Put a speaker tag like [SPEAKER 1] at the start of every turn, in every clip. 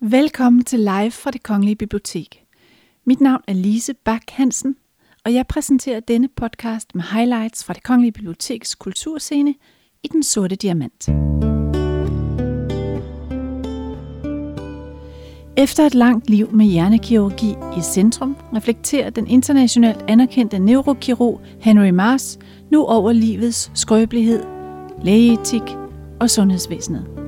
[SPEAKER 1] Velkommen til Live fra det Kongelige Bibliotek. Mit navn er Lise Bak Hansen, og jeg præsenterer denne podcast med highlights fra det Kongelige Biblioteks kulturscene i Den Sorte Diamant. Efter et langt liv med hjernekirurgi i centrum, reflekterer den internationalt anerkendte neurokirurg Henry Mars nu over livets skrøbelighed, lægeetik og sundhedsvæsenet.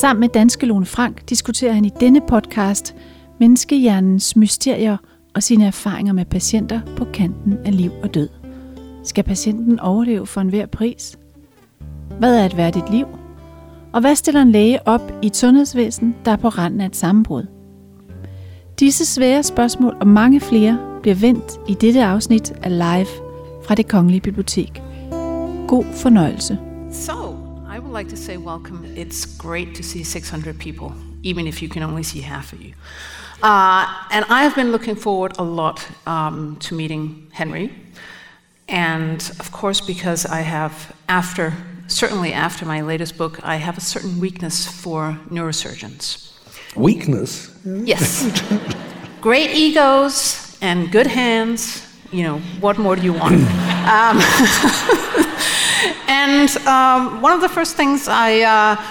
[SPEAKER 1] Sammen med danske Lone Frank diskuterer han i denne podcast menneskehjernens mysterier og sine erfaringer med patienter på kanten af liv og død. Skal patienten overleve for enhver pris? Hvad er et værdigt liv? Og hvad stiller en læge op i et sundhedsvæsen, der er på randen af et sammenbrud? Disse svære spørgsmål og mange flere bliver vendt i dette afsnit af Live fra det Kongelige Bibliotek. God fornøjelse.
[SPEAKER 2] So, would like to say welcome. It's great to see 600 people, even if you can only see half of you. Uh, and I've been looking forward a lot um, to meeting Henry. And of course, because I have, after, certainly after my latest book, I have a certain weakness for neurosurgeons.
[SPEAKER 3] Weakness?
[SPEAKER 2] Yes. Great egos and good hands. You know, what more do you want? um, and um, one of the first things I, uh,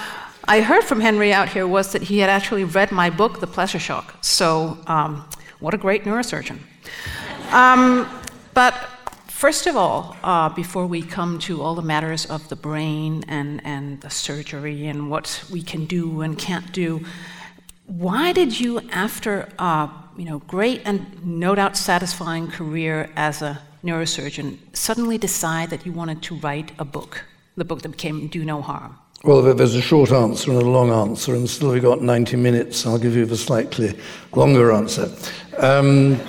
[SPEAKER 2] I heard from Henry out here was that he had actually read my book, The Pleasure Shock. So, um, what a great neurosurgeon. Um, but first of all, uh, before we come to all the matters of the brain and, and the surgery and what we can do and can't do, why did you, after a you know, great and no doubt satisfying career as a neurosurgeon, suddenly decide that you wanted to write a book, the book that became Do No Harm?
[SPEAKER 3] Well, there's a short answer and a long answer, and still we've got 90 minutes. I'll give you the slightly longer answer. Um,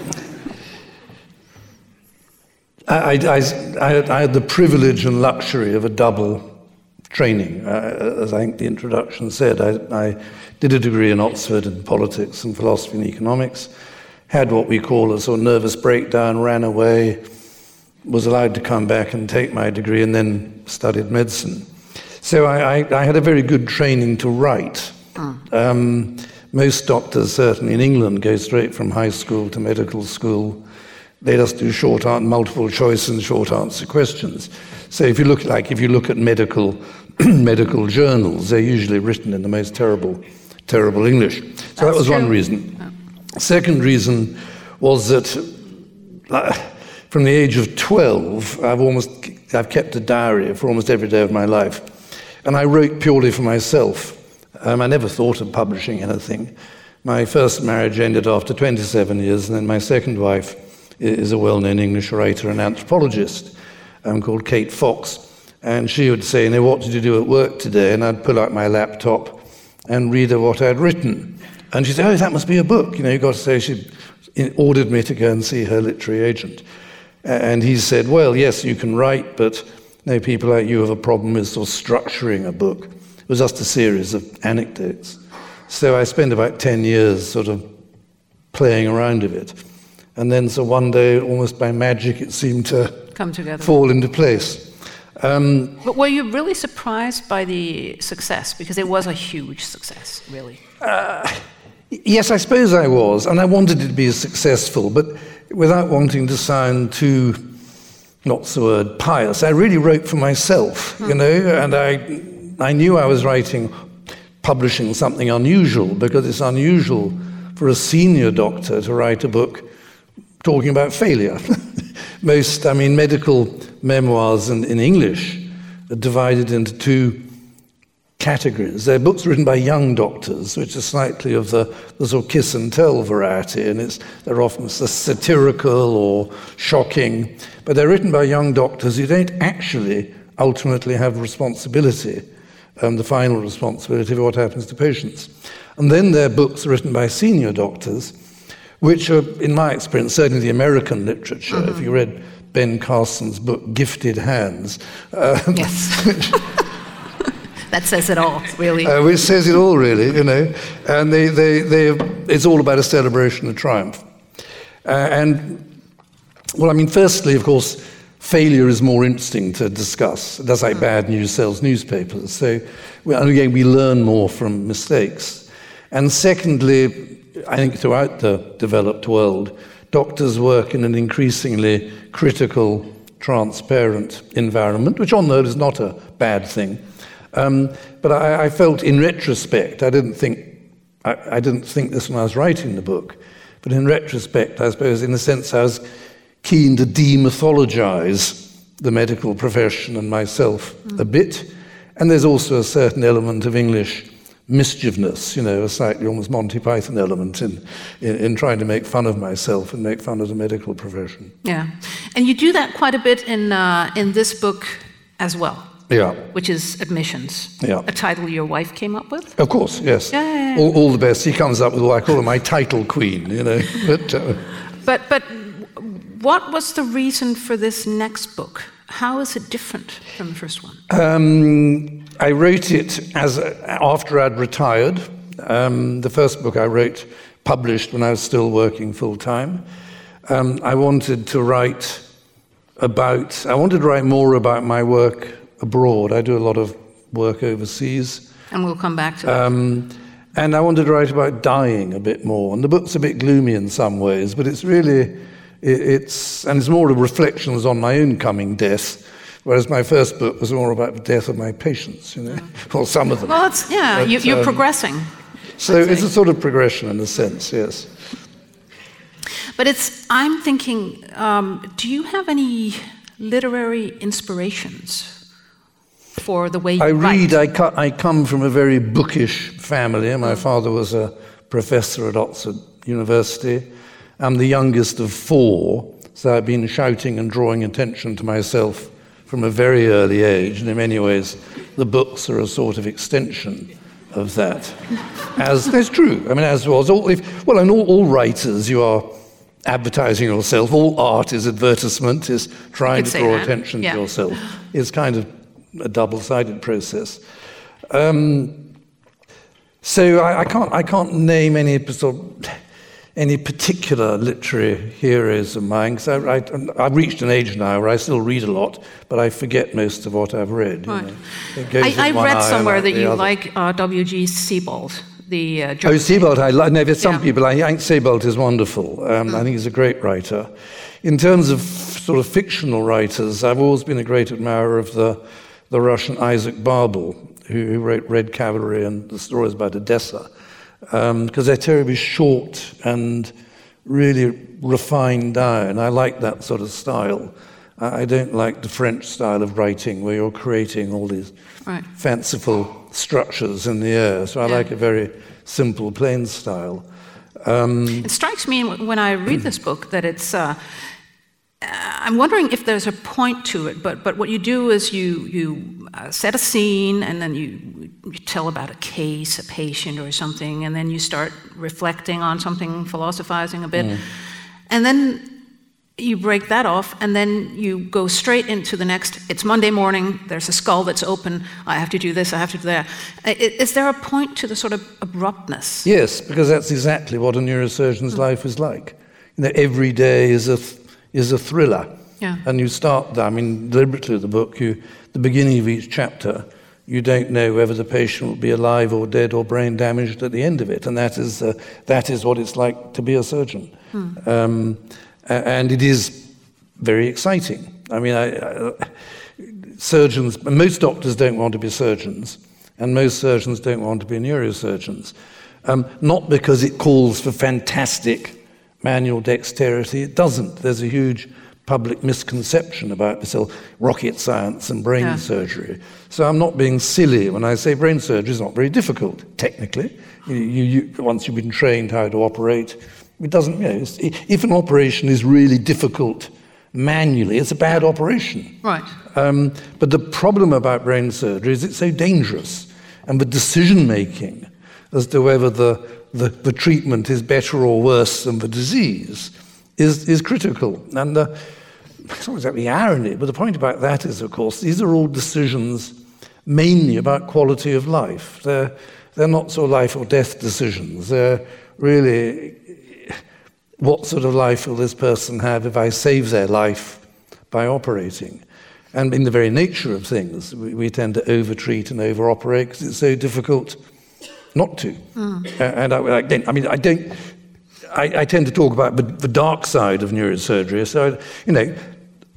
[SPEAKER 3] I, I, I, I, had the privilege and luxury of a double training. Uh, as I think the introduction said, I, did a degree in Oxford in politics and philosophy and economics, had what we call a sort of nervous breakdown, ran away, was allowed to come back and take my degree, and then studied medicine. So I, I, I had a very good training to write. Mm. Um, most doctors, certainly in England, go straight from high school to medical school. They just do short answer, multiple choice and short answer questions. So if you look like if you look at medical medical journals, they're usually written in the most terrible terrible English. So That's that was true. one reason. Second reason was that uh, from the age of 12, I've almost I've kept a diary for almost every day of my life. And I wrote purely for myself. Um, I never thought of publishing anything. My first marriage ended after 27 years, and then my second wife is a well known English writer and anthropologist um, called Kate Fox. And she would say, Now, what did you do at work today? And I'd pull out my laptop and read her what I'd written. And she'd say, Oh, that must be a book. You know, you've got to say she ordered me to go and see her literary agent. And he said, Well, yes, you can write, but no people like you have a problem with sort of structuring a book. It was just a series of anecdotes. So I spent about 10 years sort of playing around with it. And then, so one day, almost by magic, it seemed to
[SPEAKER 2] come together,
[SPEAKER 3] fall into place. Um,
[SPEAKER 2] but were you really surprised by the success? Because it was a huge success, really. Uh,
[SPEAKER 3] yes, I suppose I was. And I wanted it to be successful, but without wanting to sound too, not the word pious, I really wrote for myself, hmm. you know, and I, I knew I was writing, publishing something unusual because it's unusual for a senior doctor to write a book talking about failure. Most, I mean, medical memoirs in, in English are divided into two categories. They're books written by young doctors, which are slightly of the, the sort of kiss and tell variety, and it's, they're often satirical or shocking, but they're written by young doctors who don't actually ultimately have responsibility, um, the final responsibility for what happens to patients. And then there are books written by senior doctors, which are, in my experience, certainly the American literature. Mm-hmm. If you read Ben Carson's book, Gifted Hands.
[SPEAKER 2] Uh, yes. that says it all, really.
[SPEAKER 3] Uh, which says it all, really, you know. And they, they, they, it's all about a celebration of triumph. Uh, and, well, I mean, firstly, of course, failure is more interesting to discuss. That's like bad news sells newspapers. So, well, again, we learn more from mistakes. And secondly, I think throughout the developed world, doctors work in an increasingly critical, transparent environment, which on the whole is not a bad thing. Um, but I, I, felt in retrospect, I didn't think I, I, didn't think this when I was writing the book, but in retrospect, I suppose, in a sense, I was keen to demythologize the medical profession and myself mm. a bit. And there's also a certain element of English mischievousness, you know, a slightly almost Monty Python element in, in, in, trying to make fun of myself and make fun of the medical profession.
[SPEAKER 2] Yeah. And you do that quite a bit in, uh, in this book as well.
[SPEAKER 3] Yeah.
[SPEAKER 2] Which is Admissions.
[SPEAKER 3] Yeah.
[SPEAKER 2] A title your wife came up with?
[SPEAKER 3] Of course, yes.
[SPEAKER 2] Yeah, yeah, yeah.
[SPEAKER 3] All, all, the best. He comes up with what I call my title queen, you know. but, uh,
[SPEAKER 2] but, but what was the reason for this next book? How is it different from the first one?
[SPEAKER 3] Um, I wrote it as after I'd retired. Um, the first book I wrote published when I was still working full time. Um, I wanted to write about. I wanted to write more about my work abroad. I do a lot of work overseas.
[SPEAKER 2] And we'll come back to that. Um,
[SPEAKER 3] and I wanted to write about dying a bit more. And the book's a bit gloomy in some ways, but it's really it's, and it's more reflections on my own coming death, whereas my first book was more about the death of my patients, you know, mm. well, some of them.
[SPEAKER 2] Well, it's, yeah, but, you, are um, progressing.
[SPEAKER 3] So it's a sort of progression in a sense, yes.
[SPEAKER 2] But it's, I'm thinking, um, do you have any literary inspirations for the way you
[SPEAKER 3] I read,
[SPEAKER 2] I,
[SPEAKER 3] cu- I come from a very bookish family. My mm. father was a professor at Oxford University. I'm the youngest of four, so I've been shouting and drawing attention to myself from a very early age, and in many ways, the books are a sort of extension of that. as that's true. I mean, as was all. If, well, and all, all writers, you are advertising yourself. All art is advertisement, is trying to draw attention yeah. to yourself. It's kind of a double-sided process. Um, so I, I, can't, I can't name any sort of any particular literary heroes of mine, because I, I, I've reached an age now where I still read a lot, but I forget most of what I've read.
[SPEAKER 2] Right. You know. I, I read somewhere that you other. like uh, W.G. Sebald. The, uh,
[SPEAKER 3] oh, Sebald, I like. No, there's some yeah. people. I think Sebald is wonderful. Um, mm. I think he's a great writer. In terms of sort of fictional writers, I've always been a great admirer of the, the Russian Isaac Babel, who, who wrote Red Cavalry and the stories about Odessa because um, they're terribly short and really refined down. I like that sort of style. I don't like the French style of writing where you're creating all these right. fanciful structures in the air. So I yeah. like a very simple, plain style.
[SPEAKER 2] Um, it strikes me when I read this book that it's. Uh, I'm wondering if there's a point to it, but, but what you do is you, you uh, set a scene and then you, you tell about a case, a patient, or something, and then you start reflecting on something, philosophizing a bit. Mm. And then you break that off, and then you go straight into the next. It's Monday morning, there's a skull that's open, I have to do this, I have to do that. Is there a point to the sort of abruptness?
[SPEAKER 3] Yes, because that's exactly what a neurosurgeon's mm. life is like. You know, every day is a is a thriller.
[SPEAKER 2] Yeah.
[SPEAKER 3] And you start, I mean, deliberately the book, you, the beginning of each chapter, you don't know whether the patient will be alive or dead or brain damaged at the end of it. And that is, uh, that is what it's like to be a surgeon. Hmm. Um, and it is very exciting. I mean, I, I, surgeons, most doctors don't want to be surgeons, and most surgeons don't want to be neurosurgeons. Um, not because it calls for fantastic manual dexterity. It doesn't. There's a huge public misconception about this whole rocket science and brain yeah. surgery. So I'm not being silly when I say brain surgery is not very difficult, technically. You, you, once you've been trained how to operate, it doesn't, you know, if an operation is really difficult manually, it's a bad operation.
[SPEAKER 2] Right. Um,
[SPEAKER 3] but the problem about brain surgery is it's so dangerous. And the decision making as to whether the the, the treatment is better or worse than the disease is, is critical. And uh, it's not exactly irony, but the point about that is, of course, these are all decisions mainly about quality of life. They're, they're not sort of life or death decisions. They're really what sort of life will this person have if I save their life by operating? And in the very nature of things, we, we tend to overtreat and overoperate because it's so difficult not to. Mm. Uh, and I, again, I mean, I don't. I, I, tend to talk about the, the dark side of neurosurgery. So, you know,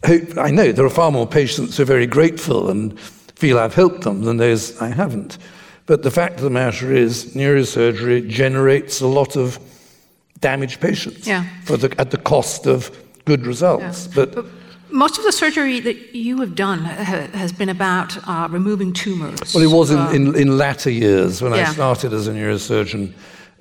[SPEAKER 3] hope, I know there are far more patients who are very grateful and feel I've helped them than those I haven't. But the fact of the matter is, neurosurgery generates a lot of damaged patients
[SPEAKER 2] yeah.
[SPEAKER 3] the, at the cost of good results.
[SPEAKER 2] Yeah. But, but, most of the surgery that you have done ha- has been about uh, removing tumors.
[SPEAKER 3] Well, it was in, uh, in, in, latter years when yeah. I started as a neurosurgeon.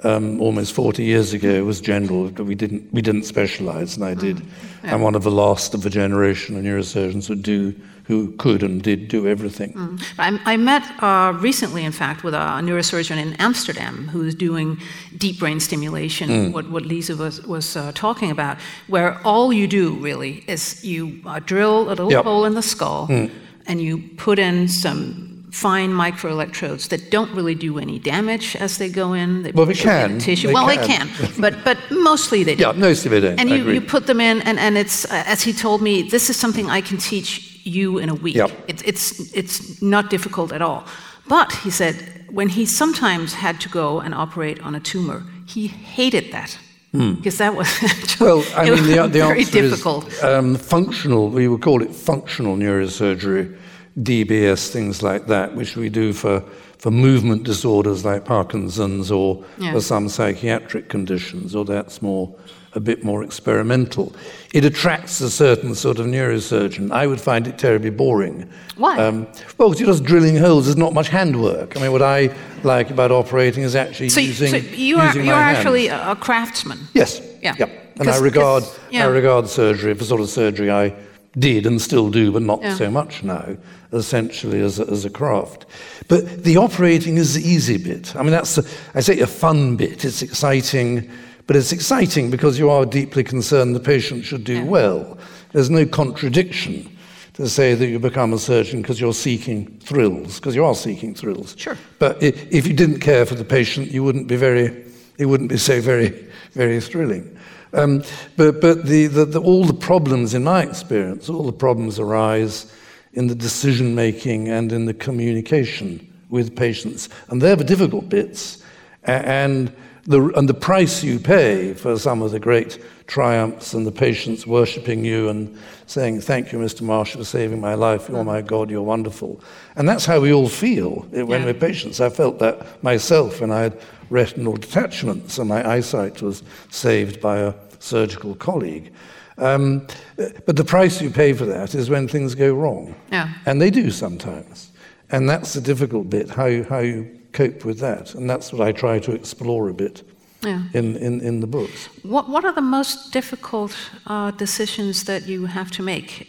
[SPEAKER 3] Um, almost 40 years ago, it was general. We didn't, we didn't specialize, and I did. Mm. Yeah. I'm one of the last of a generation of neurosurgeons who do who could and did do everything. Mm.
[SPEAKER 2] I, I, met uh, recently, in fact, with a neurosurgeon in Amsterdam who's doing deep brain stimulation, mm. what, what Lisa was, was uh, talking about, where all you do really is you uh, drill a little yep. hole in the skull mm. and you put in some fine microelectrodes that don't really do any damage as they go in.
[SPEAKER 3] They well, they can.
[SPEAKER 2] Tissue.
[SPEAKER 3] They
[SPEAKER 2] well,
[SPEAKER 3] can.
[SPEAKER 2] they can, but but mostly they
[SPEAKER 3] don't. Yeah, most of it don't.
[SPEAKER 2] And you, you put them in, and, and it's uh, as he told me, this is something I can teach you in a week.
[SPEAKER 3] Yep.
[SPEAKER 2] It, it's it's not difficult at all. But he said when he sometimes had to go and operate on a tumor, he hated that.
[SPEAKER 3] Hmm.
[SPEAKER 2] Because that was
[SPEAKER 3] well, I mean, the, the
[SPEAKER 2] very
[SPEAKER 3] answer
[SPEAKER 2] difficult.
[SPEAKER 3] Is, um, functional. We would call it functional neurosurgery DBS, things like that, which we do for, for movement disorders like Parkinson's or yeah. for some psychiatric conditions, or that's more a bit more experimental. It attracts a certain sort of neurosurgeon. I would find it terribly boring.
[SPEAKER 2] Why? Um,
[SPEAKER 3] well, because you're just drilling holes. There's not much handwork. I mean, what I like about operating is actually
[SPEAKER 2] so,
[SPEAKER 3] using.
[SPEAKER 2] So you are,
[SPEAKER 3] using
[SPEAKER 2] you are
[SPEAKER 3] hands.
[SPEAKER 2] actually a craftsman.
[SPEAKER 3] Yes.
[SPEAKER 2] Yeah.
[SPEAKER 3] Yep. And I regard yeah. I regard surgery, the sort of surgery I did and still do, but not yeah. so much now, essentially as a, as a craft. But the operating is the easy bit. I mean, that's, a, I say, a fun bit. It's exciting, but it's exciting because you are deeply concerned the patient should do yeah. well. There's no contradiction to say that you become a surgeon because you're seeking thrills, because you are seeking thrills.
[SPEAKER 2] Sure.
[SPEAKER 3] But if you didn't care for the patient, you wouldn't be very, it wouldn't be so very, very thrilling. Um, but but the, the, the, all the problems, in my experience, all the problems arise in the decision making and in the communication with patients. And they're the difficult bits. And the, and the price you pay for some of the great triumphs and the patients worshipping you and saying, Thank you, Mr. Marsh, for saving my life. You're my God, you're wonderful. And that's how we all feel when yeah. we're patients. I felt that myself when I had retinal detachments and my eyesight was saved by a surgical colleague. Um, but the price you pay for that is when things go wrong.
[SPEAKER 2] Yeah.
[SPEAKER 3] And they do sometimes. And that's the difficult bit, how you, how you cope with that. And that's what I try to explore a bit yeah. in, in, in the books.
[SPEAKER 2] What, what are the most difficult uh, decisions that you have to make?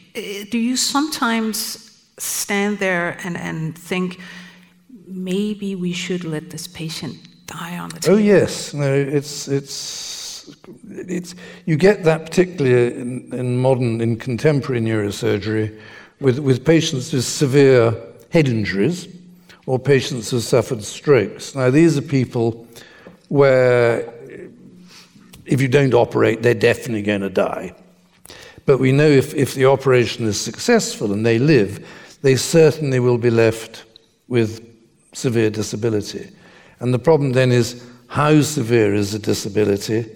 [SPEAKER 2] Do you sometimes stand there and, and think, maybe we should let this patient die on the table?
[SPEAKER 3] Oh, yes. No, it's, it's it's, you get that particularly in, in modern, in contemporary neurosurgery, with, with patients with severe head injuries or patients who suffered strokes. Now, these are people where if you don't operate, they're definitely going to die. But we know if, if the operation is successful and they live, they certainly will be left with severe disability. And the problem then is how severe is the disability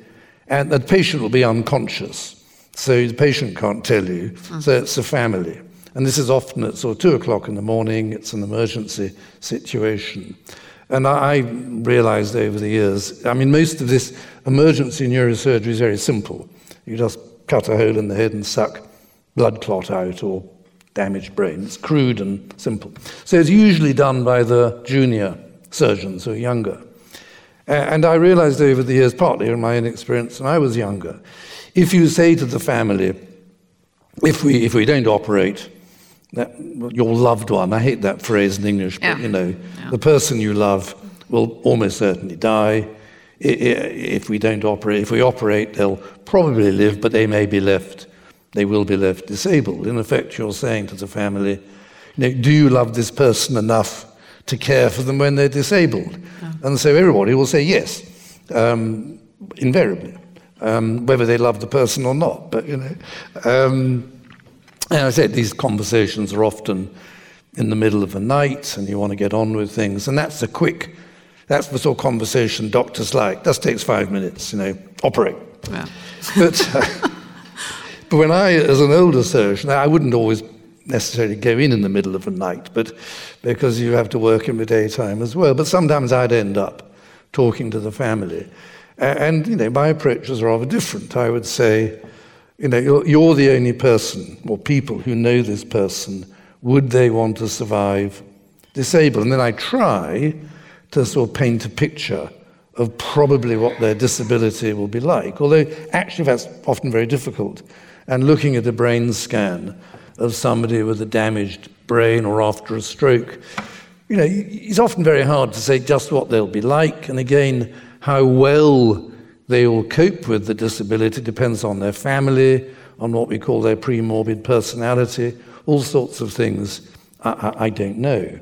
[SPEAKER 3] and the patient will be unconscious. So the patient can't tell you. So it's a family. And this is often at sort of two o'clock in the morning, it's an emergency situation. And I, I realized over the years, I mean, most of this emergency neurosurgery is very simple. You just cut a hole in the head and suck blood clot out or damaged brain. It's crude and simple. So it's usually done by the junior surgeons who are younger. And I realized over the years, partly in my own experience when I was younger, if you say to the family, if we, if we don't operate, that, your loved one, I hate that phrase in English, yeah. but you know, yeah. the person you love will almost certainly die. If we don't operate, if we operate, they'll probably live, but they may be left, they will be left disabled. In effect, you're saying to the family, you know, do you love this person enough to care for them when they're disabled? And so everybody will say yes, um, invariably, um, whether they love the person or not. But, you know, um, and I said these conversations are often in the middle of the night and you want to get on with things. And that's a quick That's the sort of conversation doctors like. That takes five minutes, you know, operate.
[SPEAKER 2] Yeah.
[SPEAKER 3] But, uh, but when I, as an older surgeon, I wouldn't always necessarily go in in the middle of the night, but because you have to work in the daytime as well. But sometimes I'd end up talking to the family. And, you know, my approach was rather different. I would say, you know, you're, you're the only person, or people who know this person, would they want to survive disabled? And then I try to sort of paint a picture of probably what their disability will be like, although actually that's often very difficult. And looking at a brain scan of somebody with a damaged brain or after a stroke, you know, it's often very hard to say just what they'll be like. And again, how well they all cope with the disability depends on their family, on what we call their pre-morbid personality, all sorts of things I, I, I don't know.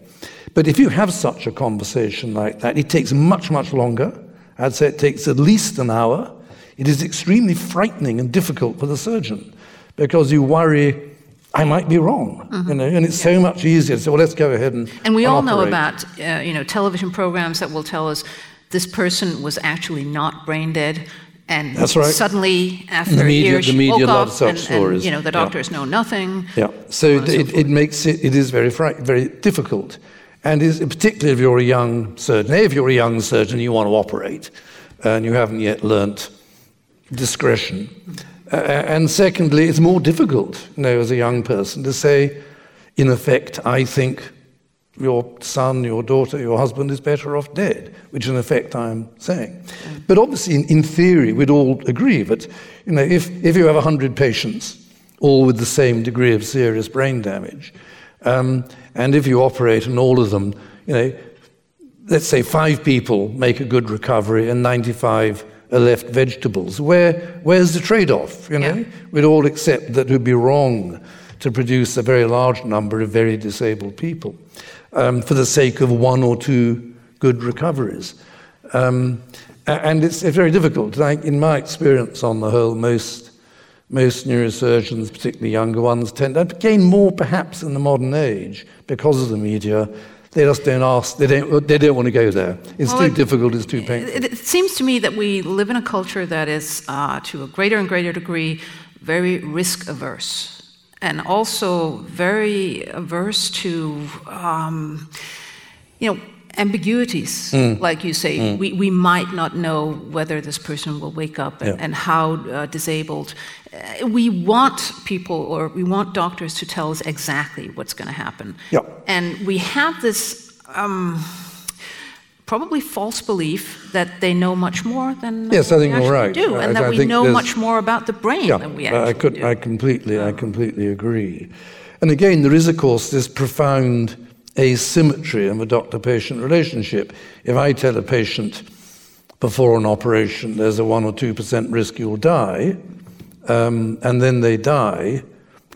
[SPEAKER 3] But if you have such a conversation like that, it takes much, much longer. I'd say it takes at least an hour. It is extremely frightening and difficult for the surgeon because you worry I might be wrong, mm-hmm. you know, and it's so much easier say, well, let's go ahead and
[SPEAKER 2] and we
[SPEAKER 3] and
[SPEAKER 2] all
[SPEAKER 3] operate.
[SPEAKER 2] know about uh, you know television programs that will tell us this person was actually not brain dead. And
[SPEAKER 3] That's right.
[SPEAKER 2] suddenly, after
[SPEAKER 3] The media-
[SPEAKER 2] years,
[SPEAKER 3] the media
[SPEAKER 2] woke up, and, and, you know the
[SPEAKER 3] Yeah.
[SPEAKER 2] doctors know nothing.
[SPEAKER 3] Yeah, so
[SPEAKER 2] on so
[SPEAKER 3] it, it makes it, it is very, very difficult. And is, particularly if you're a young surgeon, if you're a young surgeon, you want to operate, and you haven't yet learnt discretion. Uh, and secondly, it's more difficult, you know, as a young person to say, in effect, I think your son, your daughter, your husband is better off dead, which in effect I'm saying. But obviously, in, in theory, we'd all agree that, you know, if, if you have 100 patients, all with the same degree of serious brain damage, um, and if you operate and all of them, you know, let's say five people make a good recovery and 95 are left vegetables. Where, where's the trade off? You know,
[SPEAKER 2] Yeah.
[SPEAKER 3] we'd all accept that it would be wrong to produce a very large number of very disabled people um, for the sake of one or two good recoveries. Um, and it's, it's very difficult. Like in my experience, on the whole, most most neurosurgeons, particularly younger ones, tend to gain more perhaps in the modern age because of the media. They just don't ask, they don't, they don't want to go there. It's
[SPEAKER 2] Well,
[SPEAKER 3] too
[SPEAKER 2] it-
[SPEAKER 3] difficult, it's too painful.
[SPEAKER 2] It, it seems to me that we live in a culture that is, uh, to a greater and greater degree, very risk averse, and also very averse to, um, you know, ambiguities.
[SPEAKER 3] Mm.
[SPEAKER 2] Like you say, we, we might not know whether this person will wake up and,
[SPEAKER 3] Yeah.
[SPEAKER 2] and how uh, disabled. Uh, we want people, or we want doctors to tell us exactly what's going to happen.
[SPEAKER 3] Yeah.
[SPEAKER 2] And we have this. Um, probably false belief that they know much more than
[SPEAKER 3] Yes, I
[SPEAKER 2] we
[SPEAKER 3] think you're
[SPEAKER 2] actually
[SPEAKER 3] right.
[SPEAKER 2] do,
[SPEAKER 3] I-
[SPEAKER 2] and
[SPEAKER 3] I
[SPEAKER 2] that we know much more about the brain
[SPEAKER 3] Yeah,
[SPEAKER 2] than we
[SPEAKER 3] I
[SPEAKER 2] actually
[SPEAKER 3] could,
[SPEAKER 2] do.
[SPEAKER 3] I completely, I completely agree. And again, there is, of course, this profound asymmetry in the doctor-patient relationship. If I tell a patient before an operation there's a one or two percent risk you'll die, um, and then they die,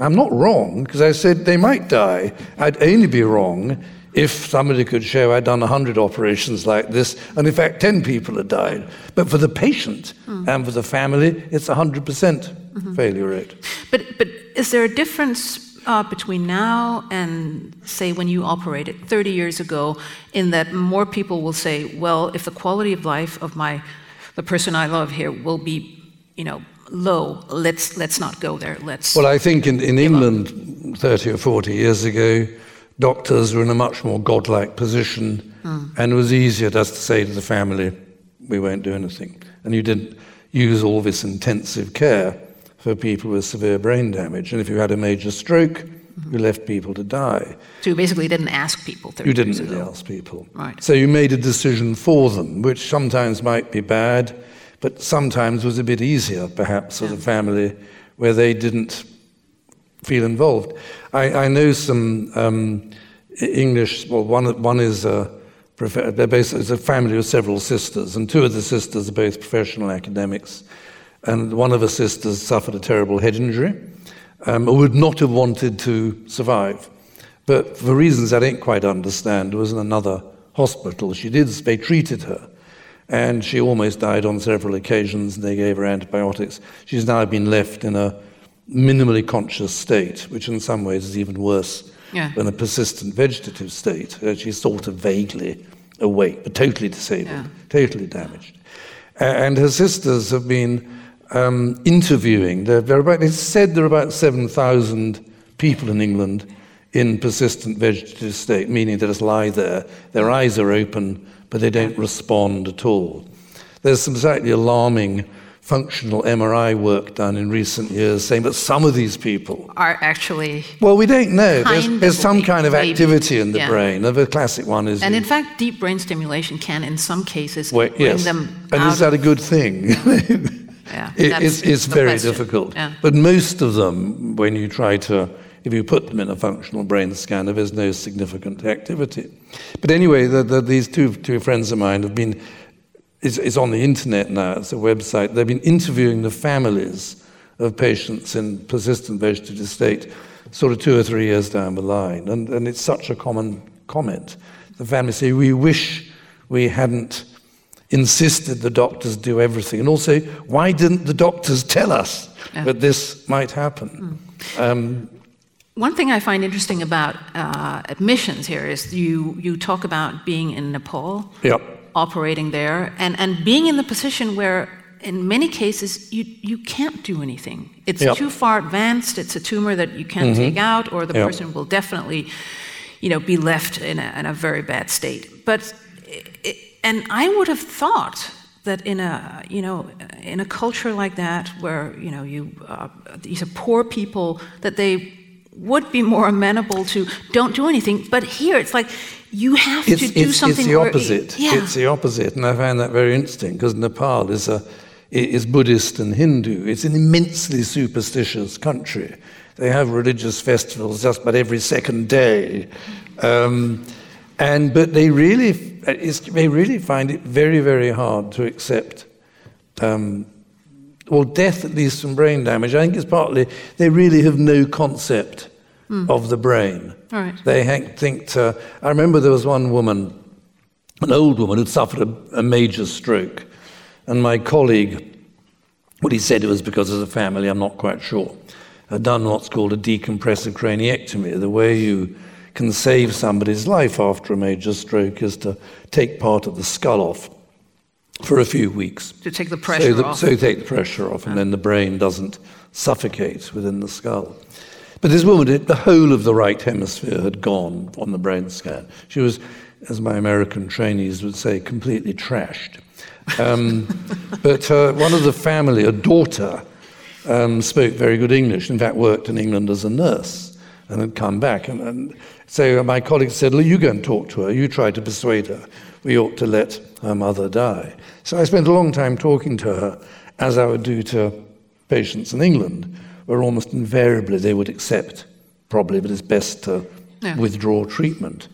[SPEAKER 3] I'm not wrong because I said they might die. I'd only be wrong if somebody could show I'd done 100 operations like this, and in fact 10 people had died. But for the patient and for the family, it's a 100% failure rate.
[SPEAKER 2] But, but is there a difference uh, between now and, say, when you operated 30 years ago, in that more people will say, well, if the quality of life of my, the person I love here will be, you know, low, let's, let's not go there. Let's.
[SPEAKER 3] Well, I think in, in England 30 or 40 years ago, doctors were in a much more godlike position, ah. and it was easier just to say to the family, we won't do anything. And you didn't use all this intensive care for people with severe brain damage. And if you had a major stroke, mm-hmm. you left people to die.
[SPEAKER 2] so you basically didn't ask people 30
[SPEAKER 3] You didn't really ask people.
[SPEAKER 2] Right.
[SPEAKER 3] So you made a decision for them, which sometimes might be bad, but sometimes was a bit easier, perhaps, for the family, where they didn't feel involved. I, I know some um, English, well, one, one is a, they're basically it's a family of several sisters, and two of the sisters are both professional academics. And one of the sisters suffered a terrible head injury um, and would not have wanted to survive. But for reasons I don't quite understand, was in another hospital. She did, they treated her. And she almost died on several occasions, and they gave her antibiotics. She's now been left in a minimally conscious state, which in some ways is even worse
[SPEAKER 2] Yeah.
[SPEAKER 3] than a persistent vegetative state. Uh, she's sort of vaguely awake, but totally disabled, yeah. totally damaged. and her sisters have been um, interviewing. There, there about, it's said there are about 7,000 people in England in persistent vegetative state, meaning they just lie there. Their eyes are open, but they don't respond at all. There's some slightly alarming functional MRI work done in recent years saying that some of these people
[SPEAKER 2] are actually.
[SPEAKER 3] Well, we don't know. There's, there's some kind of activity in the yeah. brain. The classic one is.
[SPEAKER 2] And in fact, deep brain stimulation can, in some cases, well, bring
[SPEAKER 3] yes.
[SPEAKER 2] them.
[SPEAKER 3] And is that a good thing?
[SPEAKER 2] Yeah.
[SPEAKER 3] it, it's, it's very question. difficult.
[SPEAKER 2] Yeah.
[SPEAKER 3] But most of them, when you try to, if you put them in a functional brain scanner, there's no significant activity. But anyway, the, the, these two, two friends of mine have been, it's, it's on the internet now, it's a website, they've been interviewing the families of patients in persistent vegetative state sort of two or three years down the line. And, and it's such a common comment. The families say, we wish we hadn't insisted the doctors do everything? And also, why didn't the doctors tell us yeah. that this might happen? Mm. Um,
[SPEAKER 2] one thing I find interesting about uh, admissions here is you, you talk about being in Nepal,
[SPEAKER 3] yep.
[SPEAKER 2] Operating there, and, and being in the position where, in many cases, you, you can't do anything. It's yep. too far advanced, it's a tumor that you can't mm-hmm. take out, or the yep. person will definitely you know, be left in a, in a very bad state. But it, and I would have thought that in a you know in a culture like that where you know you uh, these are poor people that they would be more amenable to don't do anything but here it's like you have
[SPEAKER 3] it's,
[SPEAKER 2] to do
[SPEAKER 3] it's,
[SPEAKER 2] something
[SPEAKER 3] it's the opposite
[SPEAKER 2] yeah.
[SPEAKER 3] it's the opposite and i find that very interesting because nepal is a is buddhist and hindu it's an immensely superstitious country they have religious festivals just about every second day um, and but they really, they really find it very, very hard to accept. Um, well, death, at least from brain damage, I think it's partly they really have no concept mm. of the brain.
[SPEAKER 2] Right.
[SPEAKER 3] They think to. I remember there was one woman, an old woman, who'd suffered a, a major stroke, and my colleague, what he said it was because of the family, I'm not quite sure, had done what's called a decompressive craniectomy, the way you can save somebody's life after a major stroke is to take part of the skull off for a few weeks.
[SPEAKER 2] To take the pressure
[SPEAKER 3] so
[SPEAKER 2] off.
[SPEAKER 3] So take the pressure off, and yeah. then the brain doesn't suffocate within the skull. But this woman, the whole of the right hemisphere had gone on the brain scan. She was, as my American trainees would say, completely trashed. Um, but uh, one of the family, a daughter, um, spoke very good English, in fact, worked in England as a nurse and had come back. And, and so my colleague said, well, you go and talk to her. You try to persuade her. We ought to let her mother die. So I spent a long time talking to her, as I would do to patients in England, where almost invariably they would accept, probably, but it's best to yeah. withdraw treatment.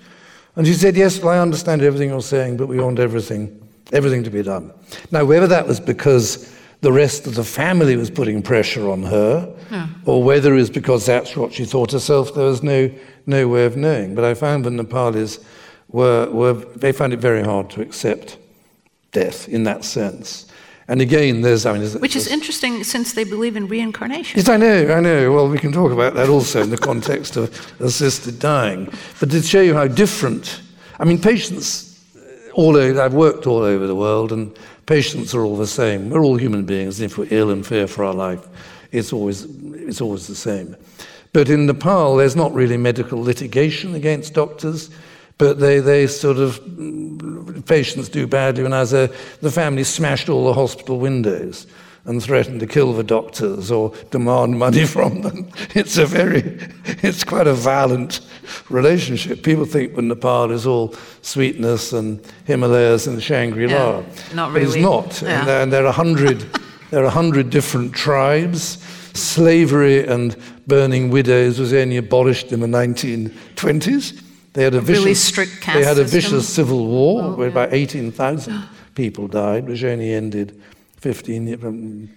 [SPEAKER 3] And she said, yes, well, I understand everything you're saying, but we want everything, everything to be done. Now, whether that was because the rest of the family was putting pressure on her, yeah. or whether it was because that's what she thought herself, there was no no way of knowing. But I found the Nepalis were, were they found it very hard to accept death in that sense. And again, there's, I mean, there's,
[SPEAKER 2] which is interesting since they believe in reincarnation.
[SPEAKER 3] Yes, I know, I know. Well, we can talk about that also in the context of assisted dying. But to show you how different, I mean, patients uh, all over, I've worked all over the world, and patients are all the same. We're all human beings. and If we're ill and fear for our life, it's always, it's always the same. But in Nepal, there's not really medical litigation against doctors, but they, they sort of, patients do badly. When I was there, the family smashed all the hospital windows and threatened to kill the doctors or demand money from them. It's a very, it's quite a violent relationship. People think that Nepal is all sweetness and Himalayas and Shangri-La.
[SPEAKER 2] Yeah, not really.
[SPEAKER 3] It's not.
[SPEAKER 2] Yeah.
[SPEAKER 3] And, there, and there are a hundred, there are a hundred different tribes slavery and burning widows was only abolished in the 1920s. They had a, a vicious,
[SPEAKER 2] really strict caste
[SPEAKER 3] They had a
[SPEAKER 2] system.
[SPEAKER 3] vicious civil war oh, where yeah. about 18,000 people died, which only ended 15,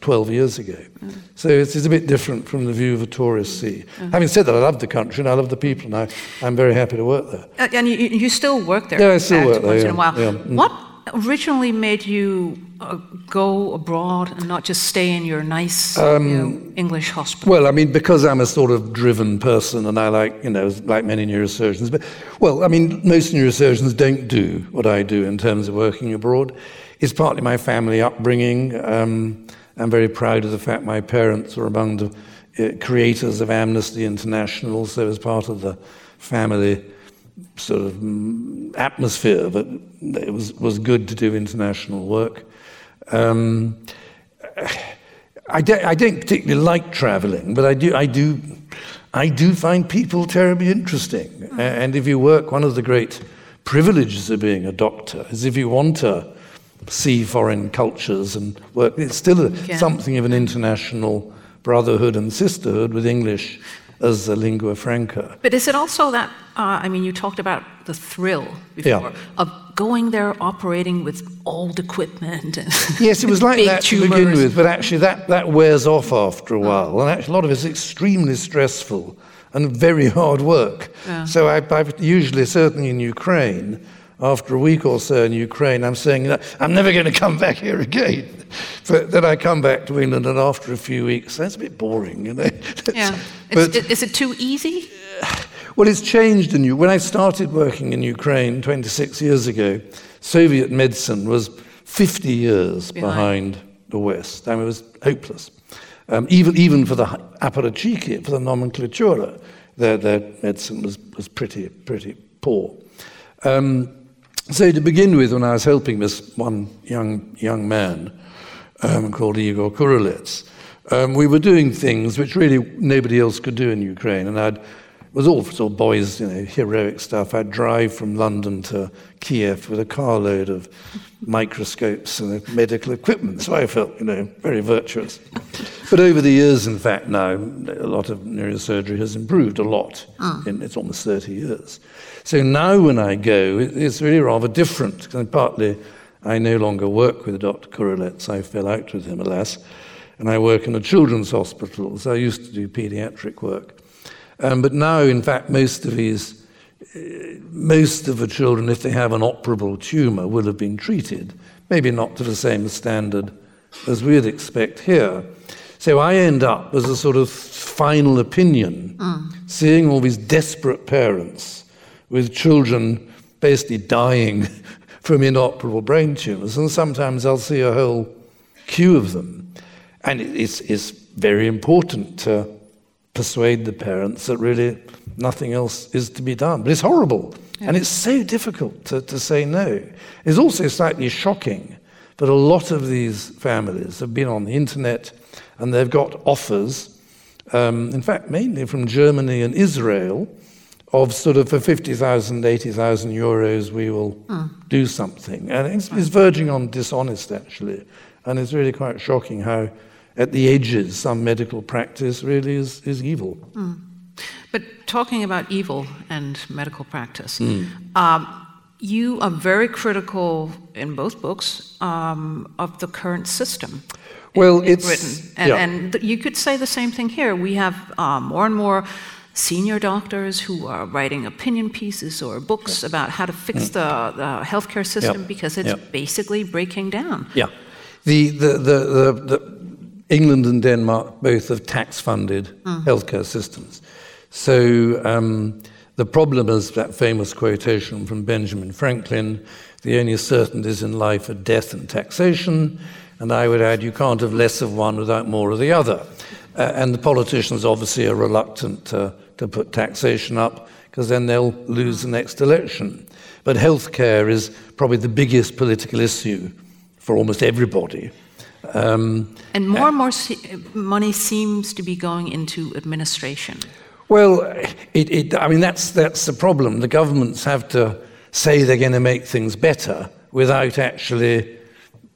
[SPEAKER 3] 12 years ago. Mm. So it's, it's, a bit different from the view the tourists see. Mm. Having said that, I love the country and I love the people, and I, I'm very happy to work there.
[SPEAKER 2] Uh, and you, you, still work there?
[SPEAKER 3] Yeah, I still work there.
[SPEAKER 2] Once
[SPEAKER 3] yeah,
[SPEAKER 2] in a while.
[SPEAKER 3] Yeah.
[SPEAKER 2] What originally made you uh, go abroad and not just stay in your nice you know, English hospital?
[SPEAKER 3] Well, I mean, because I'm a sort of driven person and I like, you know, like many neurosurgeons, but, well, I mean, most neurosurgeons don't do what I do in terms of working abroad. It's partly my family upbringing. Um, I'm very proud of the fact my parents were among the uh, creators of Amnesty International, so as part of the family sort of mm, atmosphere that it was, was good to do international work. Um, I, don't, I don't particularly like traveling, but I do, I do, I do find people terribly interesting. And if you work, one of the great privileges of being a doctor is if you want to see foreign cultures and work, it's still a, something of an international brotherhood and sisterhood with English as a lingua franca.
[SPEAKER 2] But is it also that, uh, I mean, you talked about the thrill before yeah. of going there operating with old equipment.
[SPEAKER 3] yes, it was like that tumors. to begin with, but actually that, that wears off after a while. And actually, a lot of it's extremely stressful and very hard work. Yeah. So I, I've usually, certainly in Ukraine, after a week or so in Ukraine, I'm saying, I'm never going to come back here again. But then I come back to England, and after a few weeks, that's a bit boring, you know.
[SPEAKER 2] Yeah. but, is it too easy?
[SPEAKER 3] Well, it's changed in you. When I started working in Ukraine 26 years ago, Soviet medicine was 50 years behind, behind the West. I mean, it was hopeless. Um, even, even for the apparatchiki, for the nomenklatura, their, their medicine was, was pretty, pretty poor. Um, so to begin with, when I was helping this one young, young man um, called Igor Kurilets, um, we were doing things which really nobody else could do in Ukraine. And I'd, it was all sort of boys, you know, heroic stuff. I'd drive from London to Kiev with a carload of microscopes and medical equipment. So I felt, you know, very virtuous. But over the years, in fact, now, a lot of neurosurgery has improved a lot. Mm. In, it's almost 30 years. So now when I go, it's really rather different. Partly I no longer work with Dr. Kurilets. I fell out with him, alas. And I work in a children's hospital. So I used to do pediatric work. Um, but now, in fact, most of these, uh, most of the children, if they have an operable tumour, will have been treated. Maybe not to the same standard as we'd expect here. So I end up as a sort of final opinion, mm. seeing all these desperate parents with children basically dying from inoperable brain tumors. And sometimes I'll see a whole queue of them. And it's, it's very important to persuade the parents that really nothing else is to be done. But it's horrible. Yeah. And it's so difficult to, to say no. It's also slightly shocking that a lot of these families have been on the internet and they've got offers, um, in fact, mainly from Germany and Israel, of sort of for 50,000, 80,000 euros, we will mm. do something. And it's, it's, verging on dishonest, actually. And it's really quite shocking how, at the edges, some medical practice really is, is evil. Mm.
[SPEAKER 2] But talking about evil and medical practice, mm. um, you are very critical in both books um, of the current system.
[SPEAKER 3] Well,
[SPEAKER 2] in,
[SPEAKER 3] it's.
[SPEAKER 2] Britain. And, yeah. and th- you could say the same thing here. We have uh, more and more senior doctors who are writing opinion pieces or books yeah. about how to fix mm. the, the healthcare system yep. because it's yep. basically breaking down.
[SPEAKER 3] Yeah. The, the, the, the, the England and Denmark both have tax funded mm. healthcare systems. So um, the problem is that famous quotation from Benjamin Franklin the only certainties in life are death and taxation. And I would add, you can't have less of one without more of the other. Uh, and the politicians obviously are reluctant to to put taxation up because then they'll lose the next election. But healthcare is probably the biggest political issue for almost everybody.
[SPEAKER 2] Um, and more and more se- money seems to be going into administration.
[SPEAKER 3] Well, it, it, I mean, that's, that's the problem. The governments have to say they're going to make things better without actually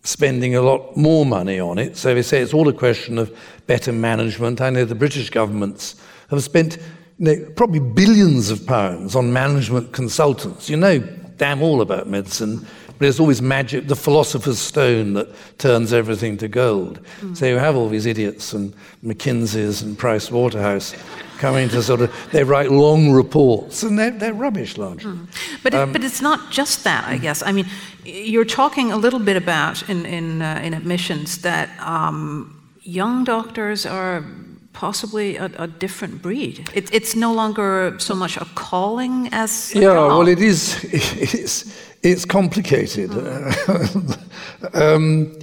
[SPEAKER 3] spending a lot more money on it. So they say it's all a question of better management. I know the British governments have spent you know, probably billions of pounds on management consultants. You know damn all about medicine. But it's always magic, the philosopher's stone that turns everything to gold. Mm. So you have all these idiots and McKinsey's and Price Waterhouse coming to sort of, they write long reports and they're, they're rubbish largely. Mm.
[SPEAKER 2] But, um, it, but it's not just that, I guess. I mean, you're talking a little bit about in, in, uh, in admissions that um, young doctors are possibly a, a different breed. It, it's no longer so much a calling as
[SPEAKER 3] yeah. Well, it is. It's it's complicated. um,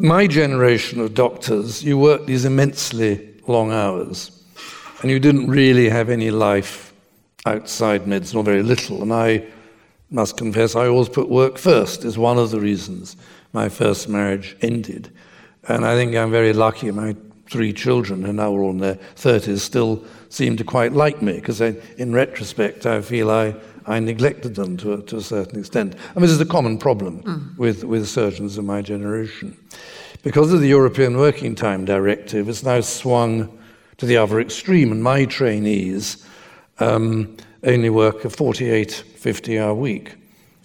[SPEAKER 3] my generation of doctors, you worked these immensely long hours, and you didn't really have any life outside medicine, or very little. And I must confess, I always put work first. Is one of the reasons my first marriage ended. And I think I'm very lucky. My three children, who now are all in their 30s, still seem to quite like me, because in retrospect, I feel I, I neglected them to a, to a certain extent. I mean, this is a common problem mm. with, with surgeons of my generation. Because of the European Working Time Directive, it's now swung to the other extreme, and my trainees um, only work a 48, 50 hour week.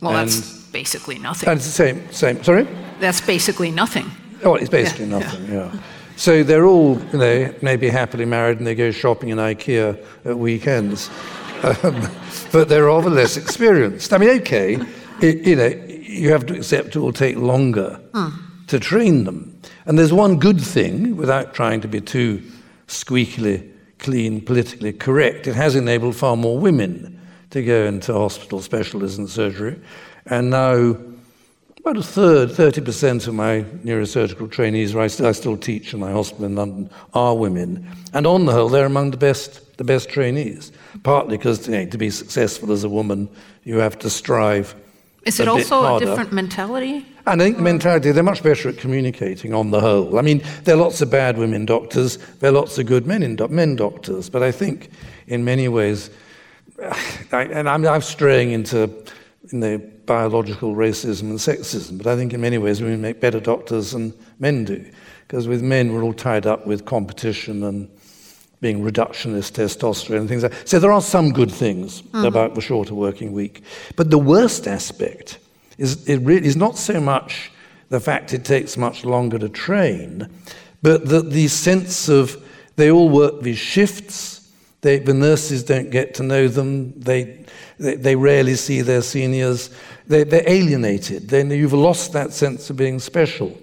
[SPEAKER 2] Well, and that's basically nothing.
[SPEAKER 3] And it's the same, same, sorry?
[SPEAKER 2] That's basically nothing.
[SPEAKER 3] Oh, it's basically yeah, nothing, yeah. yeah. So they're all, you know, maybe happily married and they go shopping in IKEA at weekends. Um, but they're rather less experienced. I mean, okay, it, you know, you have to accept it will take longer mm. to train them. And there's one good thing, without trying to be too squeakily clean, politically correct, it has enabled far more women to go into hospital specialism and surgery. And now about a third, 30% of my neurosurgical trainees, I still, I still teach in my hospital in London, are women. And on the whole, they're among the best, the best trainees. Partly because you know, to be successful as a woman, you have to strive.
[SPEAKER 2] Is it also a different mentality?
[SPEAKER 3] And I think the mentality, they're much better at communicating on the whole. I mean, there are lots of bad women doctors, there are lots of good men, in do- men doctors, but I think in many ways, I, and I'm, I'm straying into in the biological racism and sexism, but I think in many ways women make better doctors than men do. Because with men, we're all tied up with competition and being reductionist testosterone and things like that. So there are some good things mm-hmm. about the shorter working week. But the worst aspect is it really is not so much the fact it takes much longer to train, but that the sense of they all work these shifts, they, the nurses don't get to know them, they, they, they rarely see their seniors. They, they're alienated. Then you've lost that sense of being special.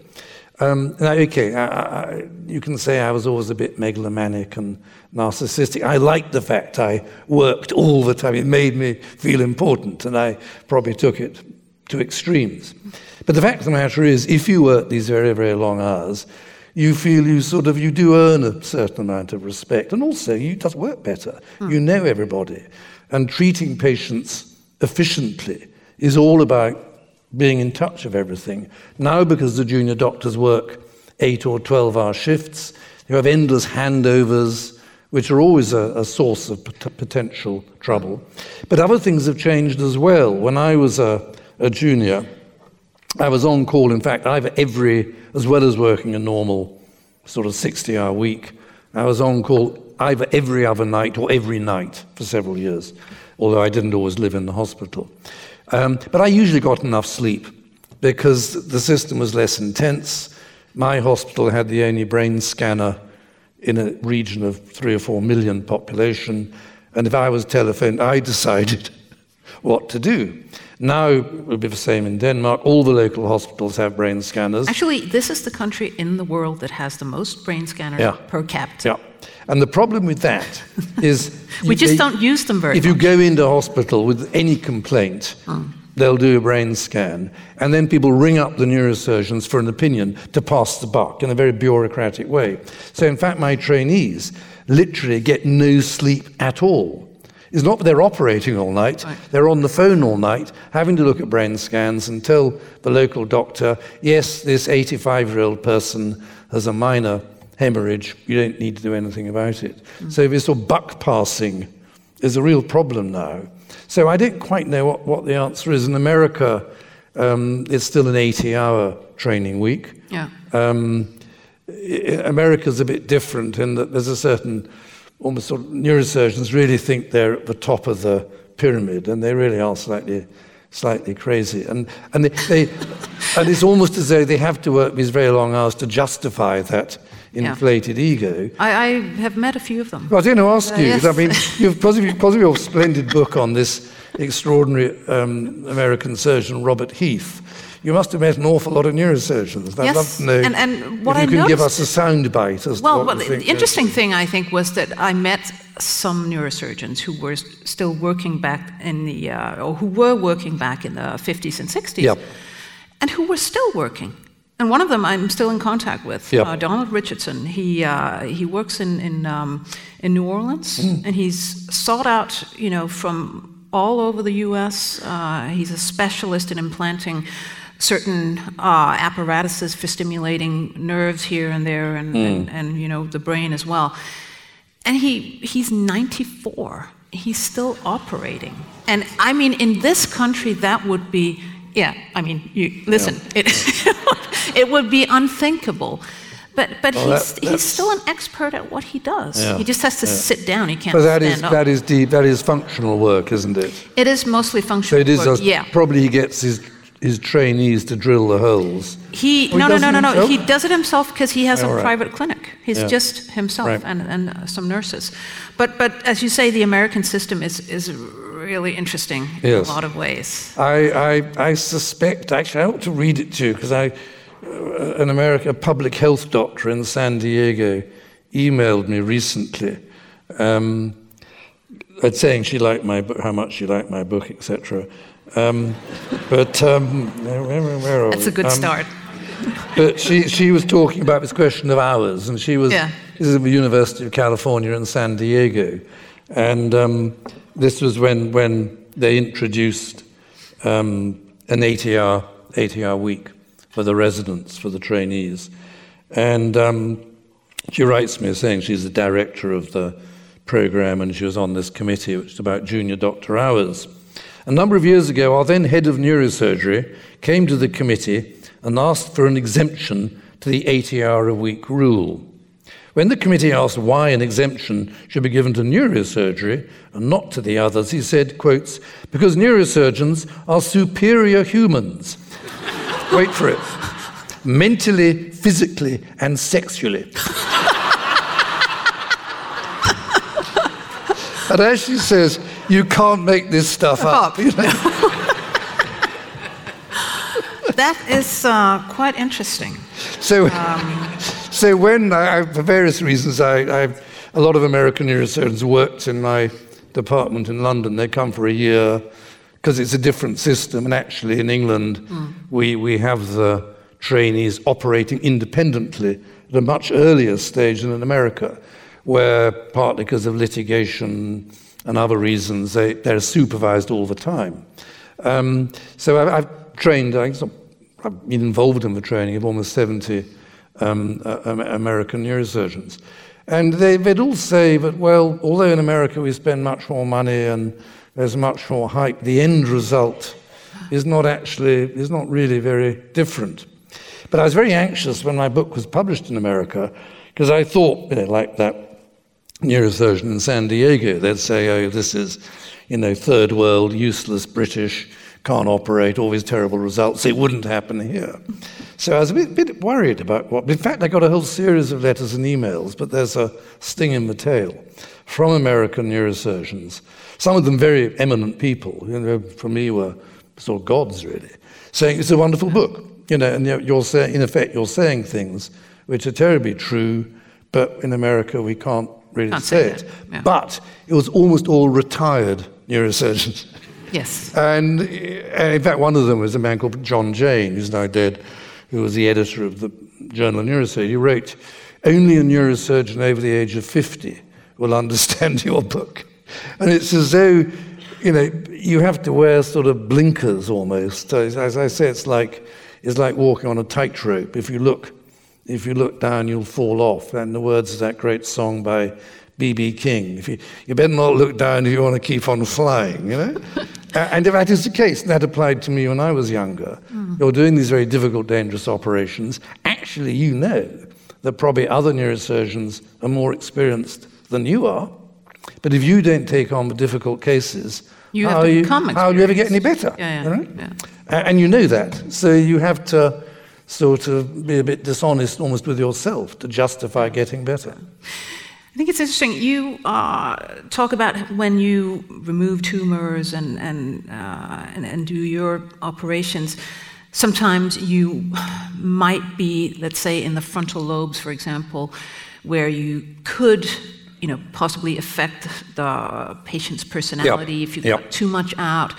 [SPEAKER 3] Um, now, okay, I, I, you can say I was always a bit megalomaniac and narcissistic. I liked the fact I worked all the time. It made me feel important, and I probably took it to extremes. But the fact of the matter is, if you work these very, very long hours, you feel you sort of you do earn a certain amount of respect, and also you just work better. Mm. You know everybody, and treating patients efficiently is all about being in touch of everything. Now, because the junior doctors work eight or 12 hour shifts, you have endless handovers, which are always a, a source of pot- potential trouble. But other things have changed as well. When I was a, a junior, I was on call, in fact, either every, as well as working a normal sort of 60 hour week, I was on call either every other night or every night for several years, although I didn't always live in the hospital. Um, but I usually got enough sleep because the system was less intense. My hospital had the only brain scanner in a region of three or four million population, and if I was telephoned, I decided what to do. Now it will be the same in Denmark. All the local hospitals have brain scanners.
[SPEAKER 2] Actually, this is the country in the world that has the most brain scanners yeah. per capita.
[SPEAKER 3] Yeah. And the problem with that is.
[SPEAKER 2] we just they, don't use them very
[SPEAKER 3] If
[SPEAKER 2] much.
[SPEAKER 3] you go into hospital with any complaint, mm. they'll do a brain scan. And then people ring up the neurosurgeons for an opinion to pass the buck in a very bureaucratic way. So, in fact, my trainees literally get no sleep at all. It's not that they're operating all night, right. they're on the phone all night, having to look at brain scans and tell the local doctor, yes, this 85 year old person has a minor hemorrhage, you don't need to do anything about it. Mm. So this sort of buck passing is a real problem now. So I don't quite know what, what the answer is. In America, um, it's still an 80 hour training week.
[SPEAKER 2] Yeah. Um,
[SPEAKER 3] America's a bit different in that there's a certain, almost sort of neurosurgeons really think they're at the top of the pyramid, and they really are slightly slightly crazy. And, and, they, they and it's almost as though they have to work these very long hours to justify that inflated yeah. ego.
[SPEAKER 2] I, I, have met a few of them.
[SPEAKER 3] Well, I was going to ask uh, you, yes. I mean, you've possibly, possibly your splendid book on this extraordinary um, American surgeon, Robert Heath. You must have met an awful lot of neurosurgeons.
[SPEAKER 2] I'd yes, love to know and, and what
[SPEAKER 3] if you
[SPEAKER 2] I
[SPEAKER 3] can
[SPEAKER 2] noticed,
[SPEAKER 3] give us a sound bite as
[SPEAKER 2] well, well, the
[SPEAKER 3] interesting
[SPEAKER 2] thing I think was that I met some neurosurgeons who were still working back in the, uh, or who were working back in the 50s and 60s,
[SPEAKER 3] yep.
[SPEAKER 2] and who were still working. And one of them I'm still in contact with, yep. uh, Donald Richardson. He, uh, he works in, in, um, in New Orleans, mm. and he's sought out, you know, from all over the U.S. Uh, he's a specialist in implanting certain uh, apparatuses for stimulating nerves here and there, and, mm. and, and, you know, the brain as well. And he, he's 94. He's still operating. And I mean, in this country, that would be, yeah, I mean, you, listen, yeah. it, it would be unthinkable. But, but well, he's, that, he's still an expert at what he does. Yeah, he just has to yeah. sit down. He can't
[SPEAKER 3] but that
[SPEAKER 2] stand
[SPEAKER 3] is,
[SPEAKER 2] up.
[SPEAKER 3] That is, deep, that is functional work, isn't it?
[SPEAKER 2] It is mostly functional so it is
[SPEAKER 3] work,
[SPEAKER 2] a, yeah.
[SPEAKER 3] Probably he gets his, his trainees to drill the holes.
[SPEAKER 2] He, no, no, no, no, no. He does it himself because he has a private clinic. He's just himself and, and uh, some nurses. But, but as you say, the American system is, is really interesting in a lot of ways.
[SPEAKER 3] I, I, I suspect, actually, I ought to read it to you because I an American public health doctor in San Diego emailed me recently um, saying she liked my book, how much she liked my book, etc. Um, but um, where, where
[SPEAKER 2] that's a good
[SPEAKER 3] um,
[SPEAKER 2] start.
[SPEAKER 3] but she, she was talking about this question of hours, and she was yeah. this is at the University of California in San Diego, and um, this was when when they introduced um, an 80-hour 80-hour week for the residents, for the trainees. And um, she writes me saying she's the director of the program and she was on this committee, which is about junior doctor hours. A number of years ago, our then head of neurosurgery came to the committee and asked for an exemption to the 80 hour a week rule. When the committee asked why an exemption should be given to neurosurgery and not to the others, he said, quotes, because neurosurgeons are superior humans Wait for it. Mentally, physically, and sexually. and as she says, you can't make this stuff up. You know?
[SPEAKER 2] that is uh, quite interesting.
[SPEAKER 3] So, um, so when I, for various reasons, I, I, a lot of American neurosurgeons worked in my department in London. They come for a year because it's a different system. And actually, in England, mm. we, we have the trainees operating independently at a much earlier stage than in America, where partly because of litigation and other reasons, they, they're supervised all the time. Um, so I've, I've trained, I have been involved in the training of almost 70 um, uh, American neurosurgeons. And they, would all say that, well, although in America we spend much more money and there's much more hype. The end result is not actually, is not really very different. But I was very anxious when my book was published in America because I thought, you know, like that neurosurgeon in San Diego, they'd say, oh, this is, you know, third world, useless British, can't operate, all these terrible results. It wouldn't happen here. So I was a bit, bit worried about what. In fact, I got a whole series of letters and emails, but there's a sting in the tail from American neurosurgeons some of them very eminent people, you know, for me were sort of gods really, saying it's a wonderful book. You know, and you're saying, in effect, you're saying things which are terribly true, but in America we can't really
[SPEAKER 2] can't
[SPEAKER 3] say, say it. Yeah. But it was almost all retired neurosurgeons.
[SPEAKER 2] Yes.
[SPEAKER 3] And, and in fact, one of them was a man called John Jane, who's now dead, who was the editor of the Journal of Neurosurgery. He wrote, Only a neurosurgeon over the age of 50 will understand your book. And it's as though, you know, you have to wear sort of blinkers almost. As I say, it's like, it's like walking on a tightrope. If you look, if you look down, you'll fall off. And the words of that great song by B.B. King. If you, you better not look down if you want to keep on flying, you know? and if that is the case, that applied to me when I was younger. Mm. You're doing these very difficult, dangerous operations. Actually, you know that probably other neurosurgeons are more experienced than you are. But if you don't take on the difficult cases,
[SPEAKER 2] You
[SPEAKER 3] how, you, how do you ever get any better?
[SPEAKER 2] Yeah, yeah,
[SPEAKER 3] right?
[SPEAKER 2] yeah.
[SPEAKER 3] And you know that. So you have to sort of be a bit dishonest almost with yourself to justify getting better.
[SPEAKER 2] I think it's interesting. You uh, talk about when you remove tumors and, and, uh, and, and do your operations. Sometimes you might be, let's say, in the frontal lobes, for example, where you could, you know, possibly affect the patient's personality if you
[SPEAKER 3] Yep.
[SPEAKER 2] too much out.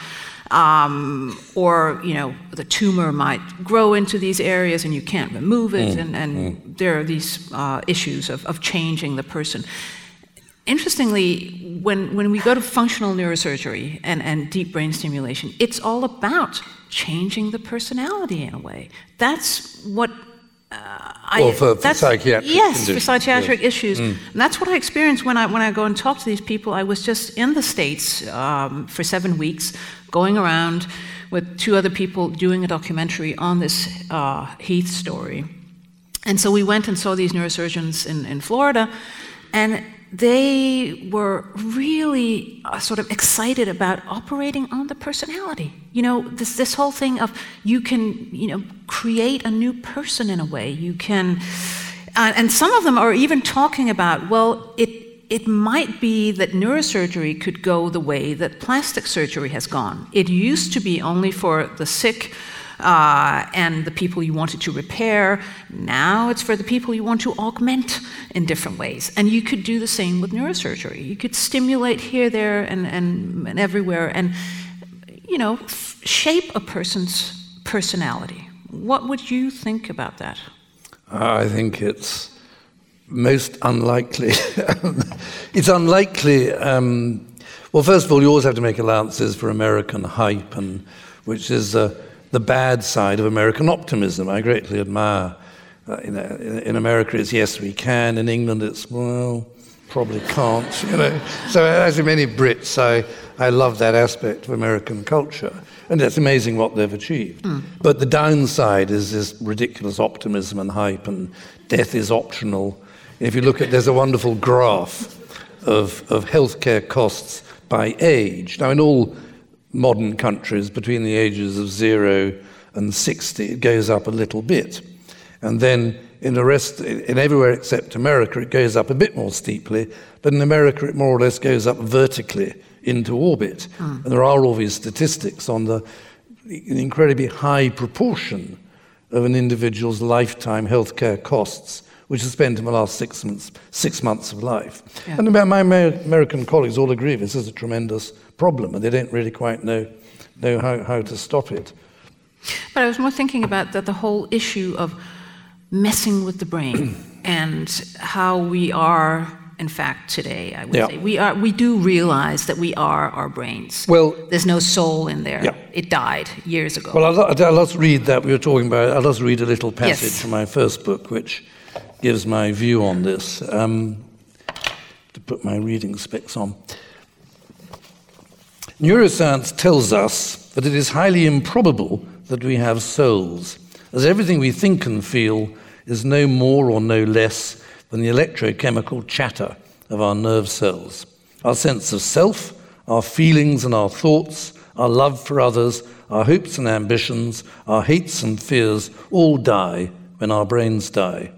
[SPEAKER 2] Um, or you know the tumor might grow into these areas and you can't remove it, and, and there are these uh, issues of, of changing the person. Interestingly, when, when we go to functional neurosurgery and, and deep brain stimulation, it's all about changing the personality in a way. That's what uh, I.
[SPEAKER 3] Or for- for psychiatric
[SPEAKER 2] Yes, for
[SPEAKER 3] conditions,
[SPEAKER 2] psychiatric issues. And that's what I experience when I, when I go and talk to these people. I was just in the States um, for seven weeks, going around with two other people doing a documentary on this uh, Heath story. And so we went and saw these neurosurgeons in, in Florida, and they were really uh, sort of excited about operating on the personality. You know, this, this whole thing of you can, you know, create a new person in a way. You can, uh, and some of them are even talking about, well, it, it might be that neurosurgery could go the way that plastic surgery has gone. It used to be only for the sick uh, and the people you wanted to repair. Now it's for the people you want to augment in different ways. And you could do the same with neurosurgery. You could stimulate here, there, and, and, and everywhere, and you know, shape a person's personality. What would you think about that?
[SPEAKER 3] I think it's most unlikely. it's unlikely. Um, well, first of all, you always have to make allowances for American hype, and which is uh, the bad side of American optimism. I greatly admire. Uh, in, in America, it's yes, we can. In England, it's well, probably can't. You know. So, as in many Brits, I I love that aspect of American culture, and it's amazing what they've achieved. But the downside is this ridiculous optimism and hype, and death is optional. If you look at, there's a wonderful graph of, of healthcare costs by age. Now, in all modern countries, between the ages of zero and 60, it goes up a little bit. And then in the rest, in everywhere except America, it goes up a bit more steeply. But in America, it more or less goes up vertically into orbit. Ah. And there are all these statistics on the an incredibly high proportion of an individual's lifetime healthcare costs, which are spent in the last six months, six months of life.
[SPEAKER 2] Yeah.
[SPEAKER 3] And my American colleagues all agree this is a tremendous problem, and they don't really quite know, know how, how to stop it.
[SPEAKER 2] But I was more thinking about that the whole issue of messing with the brain and how we are, in fact, today. I would
[SPEAKER 3] Yeah.
[SPEAKER 2] say we are. We do realize that we are our brains.
[SPEAKER 3] Well-
[SPEAKER 2] there's no soul in there.
[SPEAKER 3] Yeah.
[SPEAKER 2] It died years ago.
[SPEAKER 3] Well, I'll, I'll just read that we were talking about. I'll just read a little passage
[SPEAKER 2] Yes.
[SPEAKER 3] from my first book, which gives my view on this. Um, to put my reading specs on. Neuroscience tells us that it is highly improbable that we have souls, as everything we think and feel is no more or no less than the electrochemical chatter of our nerve cells. Our sense of self, our feelings and our thoughts, our love for others, our hopes and ambitions, our hates and fears all die when our brains die.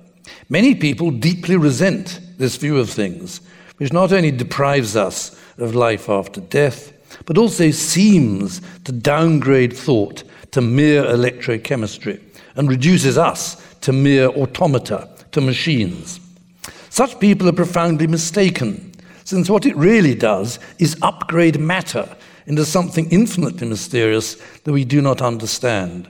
[SPEAKER 3] Many people deeply resent this view of things, which not only deprives us of life after death, but also seems to downgrade thought to mere electrochemistry and reduces us to mere automata, to machines. Such people are profoundly mistaken, since what it really does is upgrade matter into something infinitely mysterious that we do not understand.